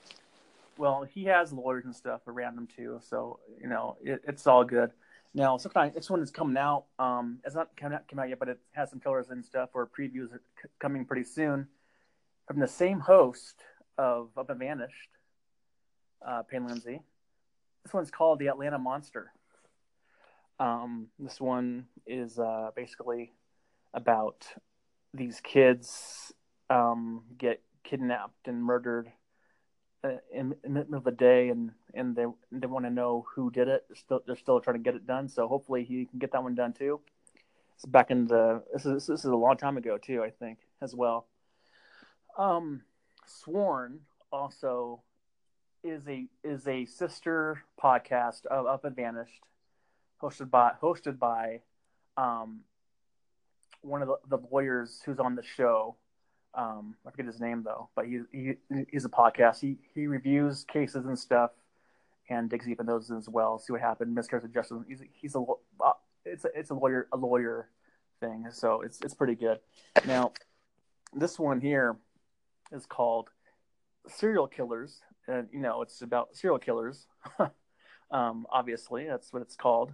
Well, he has lawyers and stuff around him too, so you know it, it's all good. Now, sometimes this one is coming out. Um, it's not come out, come out yet, but it has some trailers and stuff or previews are c- coming pretty soon from the same host of Up and Vanished, uh, Payne Lindsay. This one's called The Atlanta Monster. Um, this one is uh, basically about these kids um, get kidnapped and murdered uh, in, in, the middle of the day, and and they they want to know who did it. They're still they're still trying to get it done. So hopefully he can get that one done too. It's back in the this is this is a long time ago too, I think as well. Um, Sworn also is a is a sister podcast of Up and Vanished, hosted by hosted by um, one of the, the lawyers who's on the show. Um, I forget his name though, but he, he he's a podcast. He he reviews cases and stuff, and digs deep in those as well. See what happened. Miscarriage of justice. He's he's a uh, it's a it's a lawyer a lawyer thing. So it's it's pretty good. Now, this one here is called serial killers, and you know it's about serial killers. um, obviously, that's what it's called.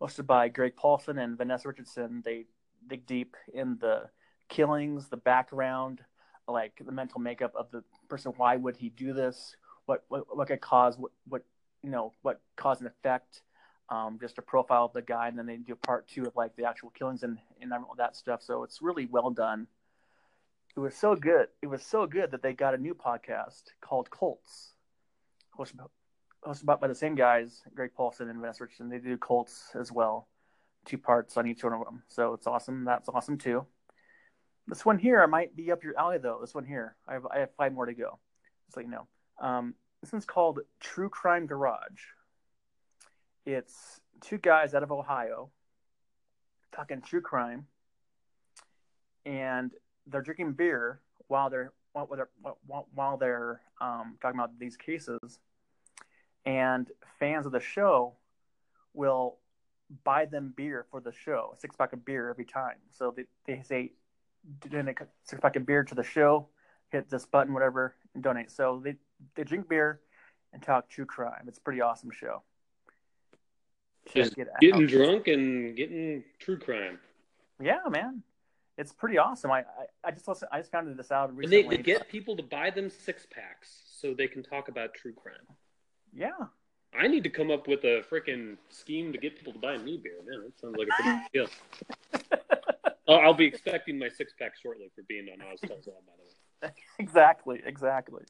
Hosted by Greg Polcyn and Vanessa Richardson, they dig deep in the killings, the background, like the mental makeup of the person. Why would he do this? What what, what could cause what what you know what cause and effect? Um, just a profile of the guy, and then they do part two of like the actual killings and and all that stuff. So it's really well done it was so good. It was so good that they got a new podcast called Cults, hosted, hosted by the same guys, Greg Polcyn and Vanessa Richardson. They do Cults as well, two parts on each one of them. So it's awesome. That's awesome too. This one here I might be up your alley though. This one here, I have, I have five more to go. Just let you know. Um, this one's called True Crime Garage, it's two guys out of Ohio talking true crime, and they're drinking beer while they're while they're while they're um, talking about these cases, and fans of the show will buy them beer for the show, a six pack of beer every time. So they, they say, donate a six pack of beer to the show, hit this button, whatever, and donate. So they, they drink beer and talk true crime. It's a pretty awesome show. Just getting drunk and getting true crime. Yeah, man. It's pretty awesome. I, I, I just listen, I just found this out recently. They, they get people to buy them six packs so they can talk about true crime. Yeah, I need to come up with a freaking scheme to get people to buy me beer. Man, that sounds like a pretty good deal. oh, I'll be expecting my six pack shortly for being on Oz Tells All, by the way. Exactly, exactly.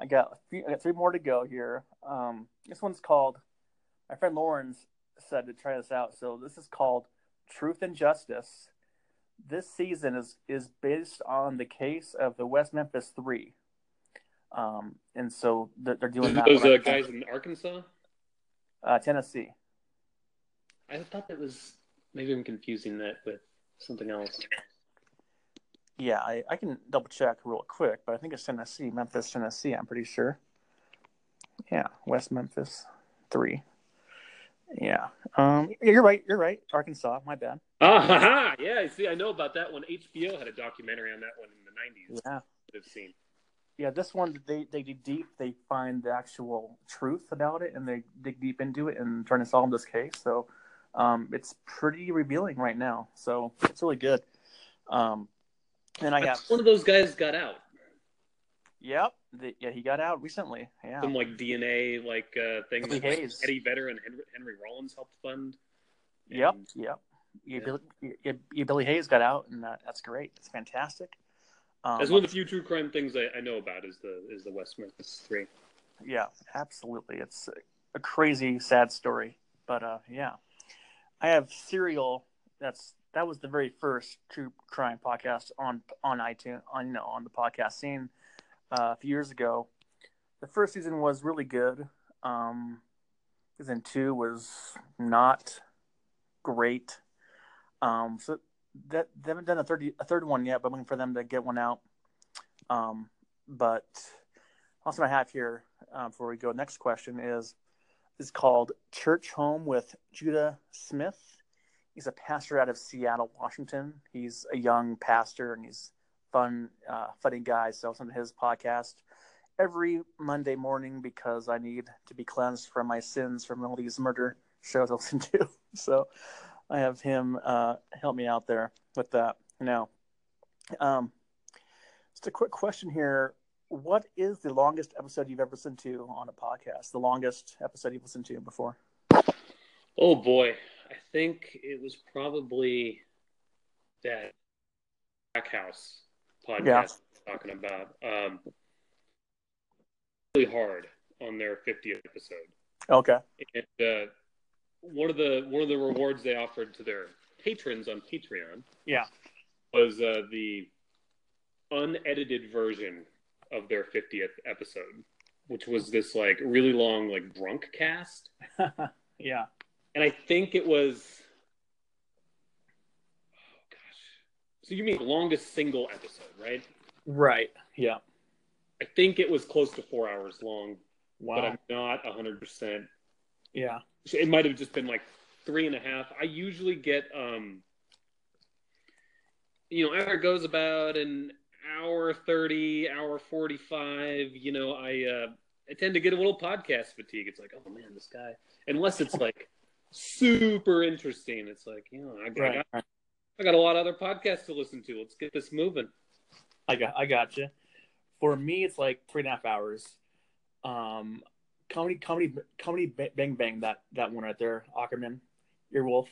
I got, few, I got three more to go here. Um, this one's called, my friend Lawrence said to try this out. So this is called Truth and Justice. This season is, is based on the case of the West Memphis Three. Um, and so they're, they're doing that. Those uh, guys in Arkansas? Uh, Tennessee. I thought that was maybe I'm confusing that with something else. Yeah, I, I can double check real quick, but I think it's Tennessee, Memphis, Tennessee. I'm pretty sure. Yeah, West Memphis, three. Yeah, um, you're right. You're right. Arkansas. My bad. Ah, ha. yeah. See, I know about that one. HBO had a documentary on that one in the '90s. Yeah, I've seen yeah, this one they they dig deep. They find the actual truth about it, and they dig deep into it and trying to solve this case. So um, it's pretty revealing right now. So it's really good. Um, and I got one of those guys got out. Yep. The, yeah, he got out recently. Yeah. Some like DNA like uh, thing that like, Eddie Vedder and Henry, Henry Rollins helped fund. And, yep. Yep. Yeah. Billy, yeah, Billy Hayes got out, and that's great. It's fantastic. Um, That's one of the few true crime things I, I know about is the is the West Memphis Three. Yeah, absolutely. It's a crazy, sad story, but uh, yeah, I have Serial. That's that was the very first true crime podcast on on iTunes on you know on the podcast scene uh, a few years ago. The first season was really good. Um, season two was not great. Um, so that they haven't done a third a third one yet, but I'm looking for them to get one out. Um, but also I have here uh, before we go. Next question is is called Church Home with Judah Smith. He's a pastor out of Seattle, Washington. He's a young pastor and he's fun, uh, funny guy. So I listen to his podcast every Monday morning because I need to be cleansed from my sins from all these murder shows I listen to. So I have him uh, help me out there with that. Now, um, just a quick question here: What is the longest episode you've ever listened to on a podcast? The longest episode you've listened to before? Oh boy, I think it was probably that Crack House podcast yeah. talking about. Um, really hard on their 50th episode. Okay. And uh, one of the one of the rewards they offered to their patrons on Patreon, yeah, was uh, the unedited version of their 50th episode, which was this like really long like drunk cast. yeah, and I think it was. Oh gosh, so you mean the longest single episode, right? Right. Yeah. I think it was close to four hours long. Wow. But I'm not hundred percent. Yeah it might have just been like three and a half. I usually get, um, you know, after it goes about an hour 30, hour 45, you know, I, uh, I tend to get a little podcast fatigue. It's like, oh man, this guy, unless it's like super interesting. It's like, you know, I, right. I, got, I got a lot of other podcasts to listen to. Let's get this moving. I got, I got you. For me, it's like three and a half hours. Um, comedy, comedy, comedy, bang bang. That that one right there, Aukerman, Earwolf.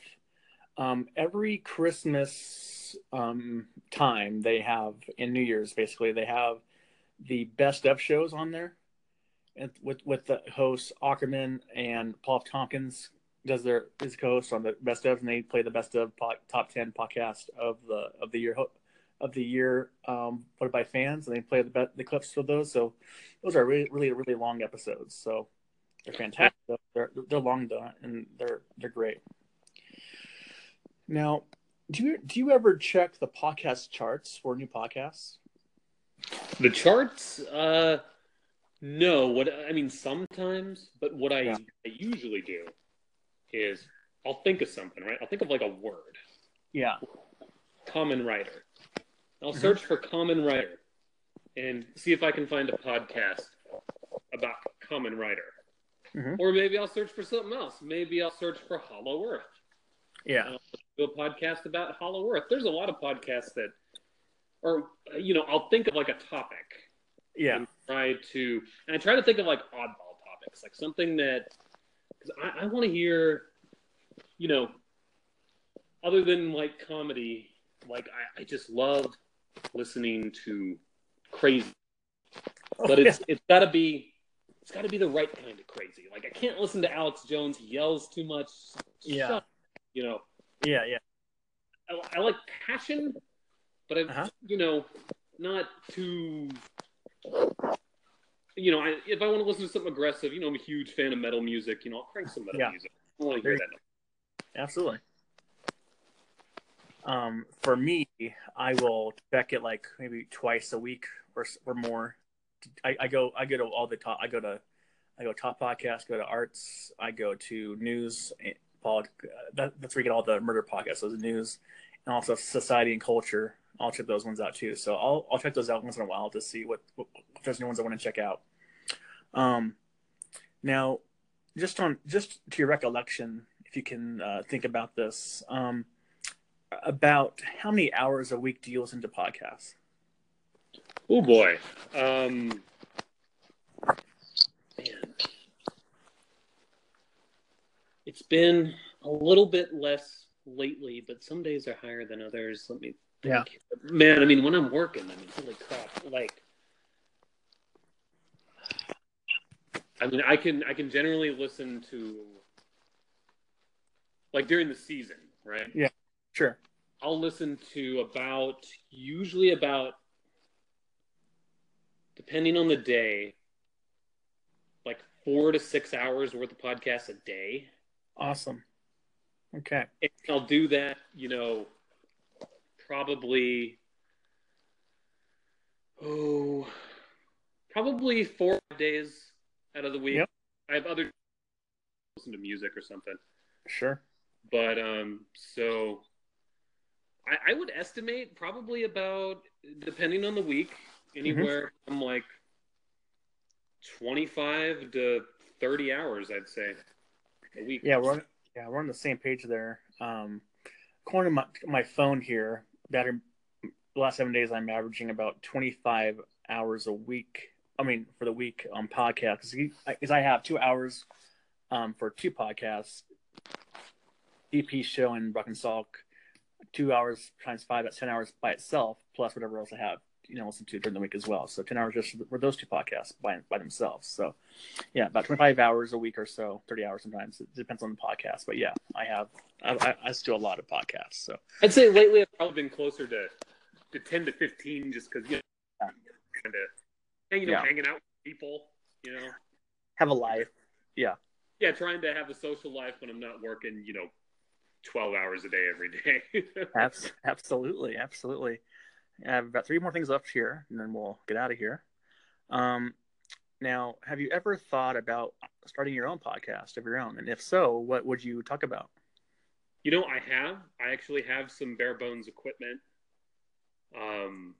Um, every Christmas um, time they have in New Year's, basically they have the best of shows on there, and with with the hosts Aukerman and Paul Tompkins does their his co-host on the best of, and they play the best of top ten podcast of the of the year of the year um, voted by fans, and they play the the clips for those. So those are really really really long episodes. So They're fantastic. They're they're long done and they're they're great. Now, do you do you ever check the podcast charts for new podcasts? The charts, uh, no. What I mean, sometimes, but what I, Yeah. I usually do is I'll think of something, right? I'll think of like a word, Yeah. common writer. I'll search for common writer and see if I can find a podcast about common writer. Mhm. Or maybe I'll search for something else. Maybe I'll search for Hollow Earth. Yeah. do a podcast about Hollow Earth. There's a lot of podcasts that, or you know, I'll think of like a topic Yeah. and try to, and I try to think of like oddball topics, like something that, because I, I want to hear, you know, other than like comedy, like I, I just love listening to crazy, but it's it's got to be. It's got to be the right kind of crazy. Like I can't listen to Alex Jones. He yells too much. Yeah. You know, yeah. Yeah. I, I like passion, but I, Uh-huh. you know, not too. You know, I, if I want to listen to something aggressive, you know, I'm a huge fan of metal music. You know, I'll crank some metal Yeah. music. I want to hear that. Absolutely. Um, for me, I will check it like maybe twice a week or or more. I, I go I go to all the top. I go to I go top podcast. Go to arts. I go to news. eh, Pod, that, that's where you get all the murder podcasts. Those news and also society and culture. I'll check those ones out too. So I'll I'll check those out once in a while to see what, what if there's new ones I want to check out. Um, now, just on just to your recollection, if you can uh, think about this, um, about how many hours a week do you listen to podcasts? Oh boy, um, man, it's been a little bit less lately, but some days are higher than others. Let me think. Yeah. man. I mean, when I'm working, I mean, holy crap, like. I mean, I can I can generally listen to like during the season, right? Sure. I'll listen to about usually about depending on the day, like four to six hours worth of podcasts a day. Awesome. Okay. And I'll do that, you know, probably oh probably four days out of the week. Yep. I have other listen to music or something. Sure. But um, so I, I would estimate probably about, depending on the week, anywhere from like twenty-five to thirty hours. I'd say a week. Yeah, we're on, yeah we're on the same page there. Um, according to my, my phone here, that are, the last seven days I'm averaging about 25 hours a week. I mean, for the week on podcasts, because I have two hours um, for two podcasts, DP show and Brock and Salk, two hours times five, that's 10 hours by itself, plus whatever else I have, you know, listen to during the week as well. So 10 hours just for those two podcasts by, by themselves. So yeah, about 25 hours a week or so, 30 hours sometimes. It depends on the podcast. But yeah, I have, I, I, I still do a lot of podcasts. So I'd say lately I've probably been closer to to ten to fifteen, just because you know, kind of, you know, Yeah. hanging out with people. You know, have a life. Yeah. Yeah, trying to have a social life when I'm not working. You know, twelve hours a day every day. Absolutely. Absolutely. I have about three more things left here and then we'll get out of here. Um, now, have you ever thought about starting your own podcast of your own? And if so, what would you talk about? You know, I have. I actually have some bare bones equipment. Um,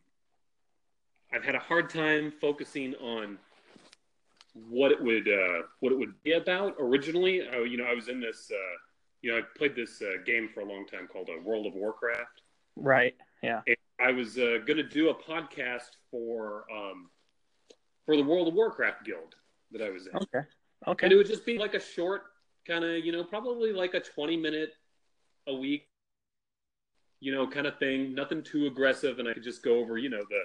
I've had a hard time focusing on what it would uh, what it would be about originally. Uh, you know, I was in this. Uh, you know, I played this uh, game for a long time called uh, World of Warcraft. Right. Yeah. And I was uh, going to do a podcast for um, for the World of Warcraft guild that I was in. Okay. Okay. And it would just be like a short, kind of, you know, probably like a 20 minute a week, you know, kind of thing. Nothing too aggressive. And I could just go over, you know, the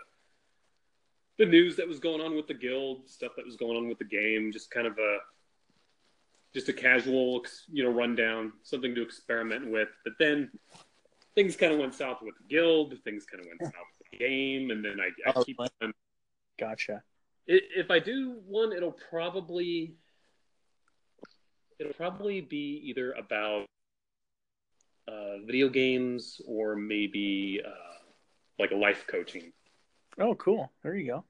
the news that was going on with the guild, stuff that was going on with the game, just kind of a just a casual, you know, rundown, something to experiment with. But then things kind of went south with the guild. Things kind of went south with the game, and then I, I Oh, keep on Gotcha. If I do one, it'll probably it'll probably be either about uh, video games or maybe uh, like a life coaching. Oh, cool. There you go.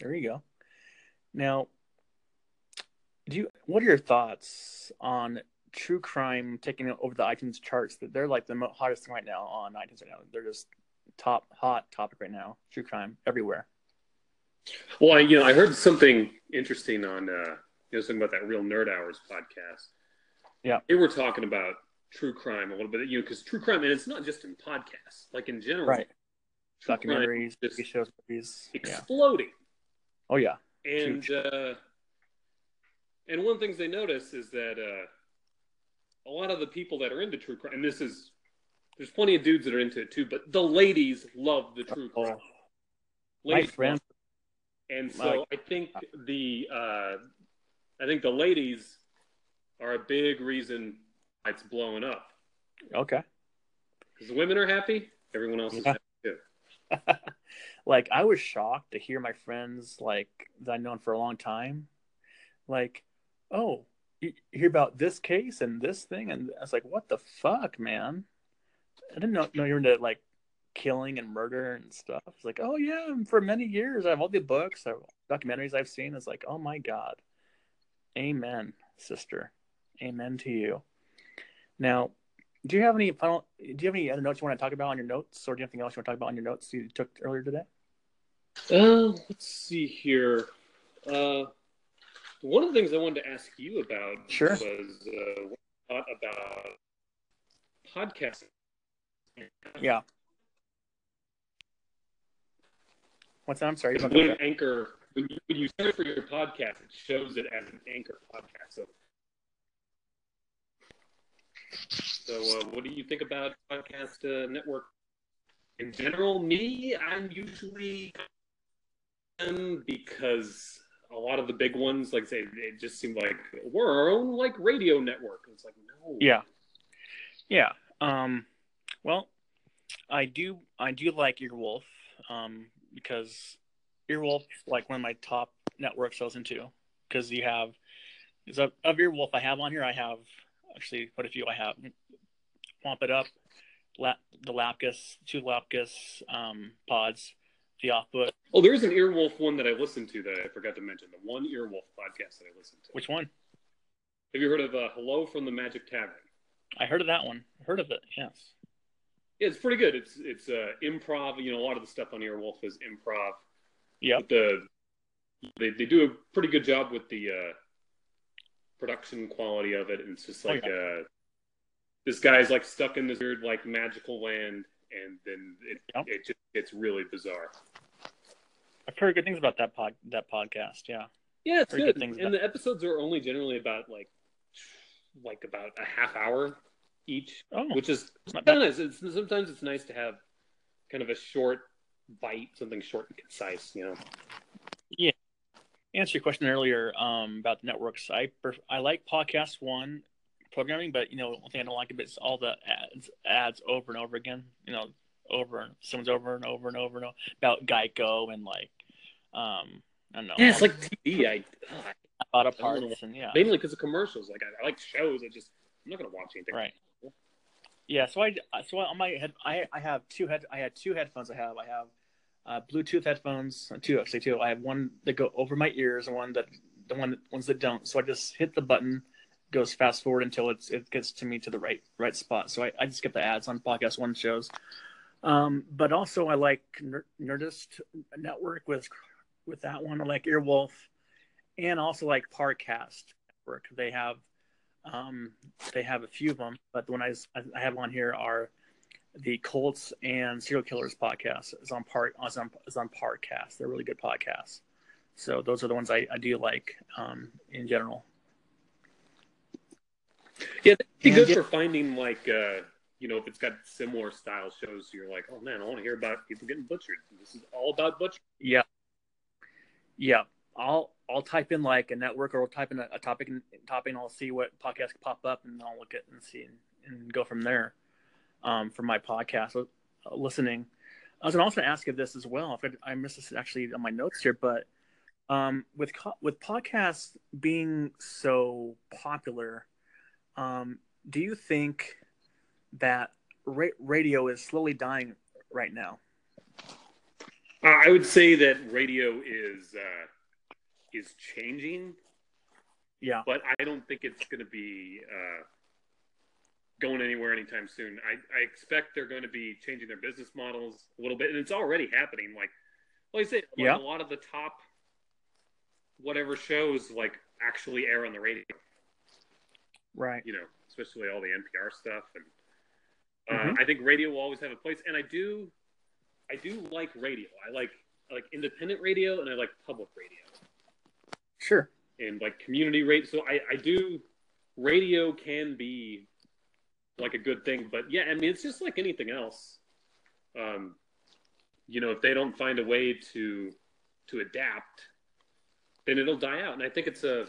There you go. Now, do you? What are your thoughts on true crime taking over the iTunes charts? That they're like the hottest thing right now on iTunes right now. They're just top hot topic right now. True crime everywhere. Well, I, you know, I heard something interesting on uh, you know something about that Real Nerd Hours podcast. Yeah, they were talking about true crime a little bit. You know, because true crime, and it's not just in podcasts, like in general, right? Documentaries, just shows, movies, exploding. Yeah. Oh yeah, and uh, and one of the things they notice is that uh, a lot of the people that are into true crime, and this is there's plenty of dudes that are into it too, but the ladies love the true crime. Oh. My friend. And so I think the uh, I think the ladies are a big reason it's blowing up. Okay. Because the women are happy, everyone else is happy too. like I was shocked to hear my friends like that I've known for a long time, like, oh, you hear about this case and this thing, and I was like, what the fuck, man? I didn't know, know you were into like killing and murder and stuff. It's like, oh yeah, and for many years I have all the books, I have documentaries I've seen. It's like, oh my god, amen, sister, amen to you. Now, do you have any final? Do you have any other notes you want to talk about on your notes, or do you have anything else you want to talk about on your notes you took earlier today? Uh, let's see here. Uh, one of the things I wanted to ask you about sure. was uh, what about podcasting. Yeah. What's that? I'm sorry. When Anchor, when you, when you search for your podcast, it shows it as an Anchor podcast. So so, uh, what do you think about podcast uh, network in general? Me, I'm usually because a lot of the big ones, like say, it just seem like we're our own like radio network. It's like no. Yeah. Yeah. Um. Well, I do. I do like Earwolf. Um, because Earwolf like one of my top networks I into because you have is of, of Earwolf I have on here. I have actually quite a few I have. Womp It Up, lap, the Lapkus, two Lapkus um, pods, the Offput. Oh, there's an Earwolf one that I listened to that I forgot to mention. The one Earwolf podcast that I listened to. Which one? Have you heard of uh, Hello from the Magic Tavern? I heard of that one. I Heard of it? Yes. Yeah, it's pretty good. It's it's uh, improv. You know, a lot of the stuff on Earwolf is improv. Yeah. The they they do a pretty good job with the uh, production quality of it. And it's just like oh, yeah. uh, this guy's like stuck in this weird like magical land, and then it yep. it just gets really bizarre. I've heard good things about that pod that podcast. Yeah. Yeah, it's good. good and about... the episodes are only generally about like like about a half hour each, oh, which is kind of nice. It's, sometimes it's nice to have kind of a short bite, something short and concise. You know. Yeah. Answer your question earlier um, about the networks. I pref- I like podcast one programming, but you know, one thing I don't like about it is all the ads, ads over and over again. You know, over and someone's over and over and over and over about Geico and like, um, I don't know. Yeah, it's like TV. I, auto parts and yeah, mainly because of commercials. Like I, I, like shows. I just I'm not gonna watch anything. Right. Yeah, so I so on my head I I have two head I had two headphones I have I have uh, Bluetooth headphones two actually two I have one that go over my ears and one that the one that, ones that don't so I just hit the button goes fast forward until it's it gets to me to the right right spot. So I, I just get the ads on podcast one shows. Um, but also I like Nerdist Network with with that one. I like Earwolf, and also like Parcast Network. They have um, they have a few of them, but the one I, I have on here are the Colts and Serial Killers podcast. is on part is on is on Parcast. They're really good podcasts. So those are the ones I, I do like um, in general. Yeah, that'd be good for finding like uh, you know if it's got similar style shows. You're like, oh man, I want to hear about people getting butchered. This is all about butcher. Yeah, yeah. I'll I'll type in like a network or I'll type in a, a topic and topic and I'll see what podcast pop up and I'll look at and see and, and go from there. Um, for my podcast uh, listening, I was also going to ask you this as well. I, I missed this actually on my notes here, but um, with co- with podcasts being so popular um, do you think that ra- radio is slowly dying right now? Uh, I would say that radio is uh, is changing. Yeah, but I don't think it's going to be uh, going anywhere anytime soon. I, I expect they're going to be changing their business models a little bit, and it's already happening. Like, like I said, like Yeah. a lot of the top whatever shows like actually air on the radio. Right. You know, especially all the NPR stuff, and uh, Mhm. I think radio will always have a place. And I do, I do like radio. I like I like independent radio, and I like public radio. Sure. and like community rate. So I, I do radio can be like a good thing, but yeah, I mean it's just like anything else. Um, you know, if they don't find a way to to adapt, then it'll die out. And I think it's a.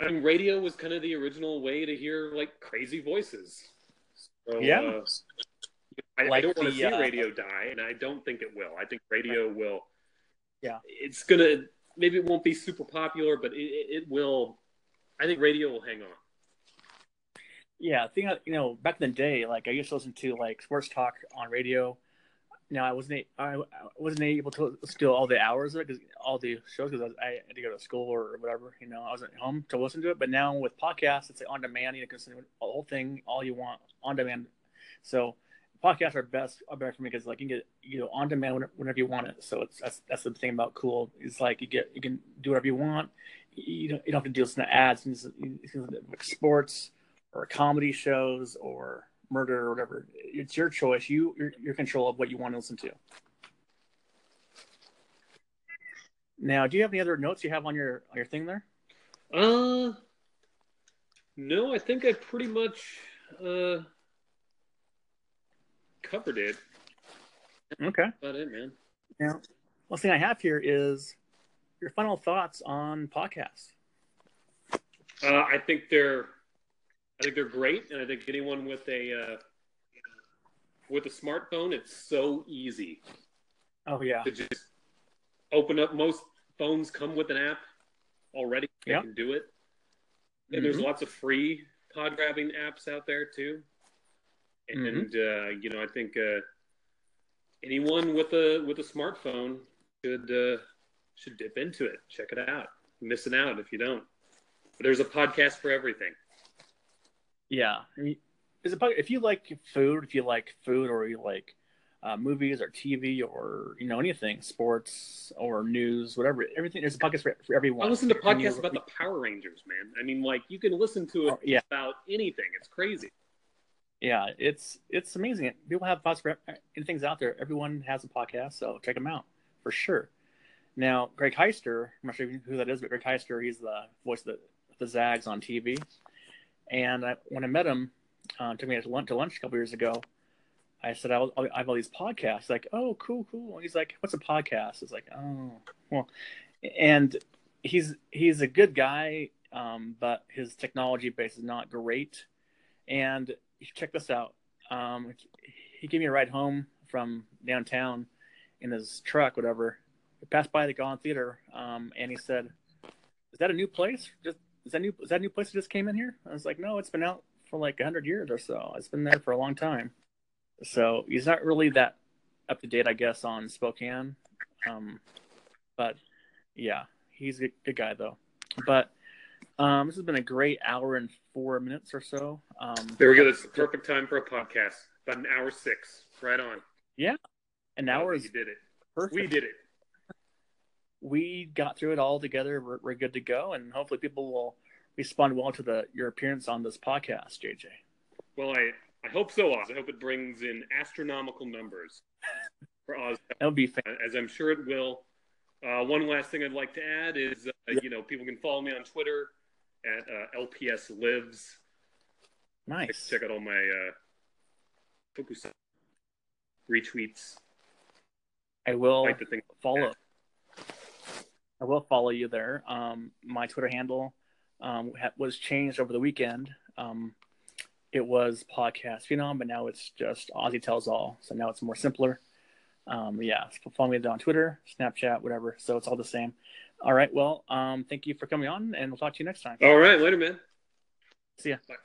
I mean, radio was kind of the original way to hear like crazy voices. So, Yeah. uh, I, I don't want to see uh, radio die, and I don't think it will. I think radio will. Yeah. It's gonna maybe it won't be super popular, but it, it, it will. I think radio will hang on. Yeah, I think you know back in the day, like I used to listen to like sports talk on radio. Now I wasn't I wasn't able to steal all the hours of it because all the shows because I, I had to go to school or whatever. You know, I wasn't home to listen to it. But now with podcasts, it's like on demand. You can listen to the whole thing all you want on demand. So podcasts are best are better for me because like you can get you know on demand whenever, you want it. So it's that's that's the thing about cool. It's like you get you can do whatever you want. You don't you don't have to deal with ads. You sports or comedy shows or murder or whatever. It's your choice. You you're, you're control of what you want to listen to. Now, do you have any other notes you have on your on your thing there? Uh, no, I think I pretty much uh covered it. Okay. That's About it, man. Now, one thing I have here is your final thoughts on podcasts. Uh, I think they're, I think they're great, and I think anyone with a uh, with a smartphone, it's so easy Oh yeah, to just open up. Most phones come with an app already. They Yeah. can do it, and there's Mhm. lots of free pod grabbing apps out there too. And uh, you know, I think uh, anyone with a with a smartphone should uh, should dip into it. Check it out. You're missing out if you don't. But there's a podcast for everything. Yeah. I mean, is it if you like food, if you like food, or you like uh, movies or TV or you know anything, sports or news, whatever, everything. There's a podcast for, for everyone. I listen to And you- podcasts about the Power Rangers, man. I mean, like you can listen to it Oh, yeah. about anything. It's crazy. yeah, it's it's amazing. People have podcasts for anything's out there. Everyone has a podcast, so check them out for sure. Now, Greg Heister, I'm not sure who that is, but Greg Heister, he's the voice of the, the Zags on TV. And I, when I met him, uh, took me to lunch, to lunch a couple years ago. I said, I, I have all these podcasts. He's like, oh, cool, cool. And he's like, what's a podcast? It's like, oh, well, and he's he's a good guy, um, but his technology base is not great. And check this out. Um, he gave me a ride home from downtown in his truck, whatever. We passed by the Gone Theater, um, and he said, "Is that a new place? Just is that new? Is that new place that just came in here?" I was like, "No, it's been out for like hundred years or so. It's been there for a long time." So he's not really that up to date, I guess, on Spokane. Um, but yeah, he's a good, guy though. But um, this has been a great hour and four minutes or so. Um, There we go. That's the perfect time for a podcast. About an hour six. Right on. Yeah, an hour Oh, is You did it. perfect. We did it. We got through it all together. We're, we're good to go, and hopefully, people will respond well to the your appearance on this podcast, JJ. Well, I, I hope so, Oz. I hope it brings in astronomical numbers for Oz, That would be fan- as I'm sure it will. Uh, one last thing I'd like to add is, uh, you know, people can follow me on Twitter at uh, LPS Lives. nice. Check out all my uh, focus retweets. I will like the thing. follow. I will follow you there. Um, my Twitter handle um, ha- was changed over the weekend. Um, it was podcast phenom, but now it's just Aussie tells all. So now it's more simpler. Um, yeah, so follow me on Twitter, Snapchat, whatever. So it's all the same. All right. Well, um, thank you for coming on, and we'll talk to you next time. All right, later, man. See ya. Bye.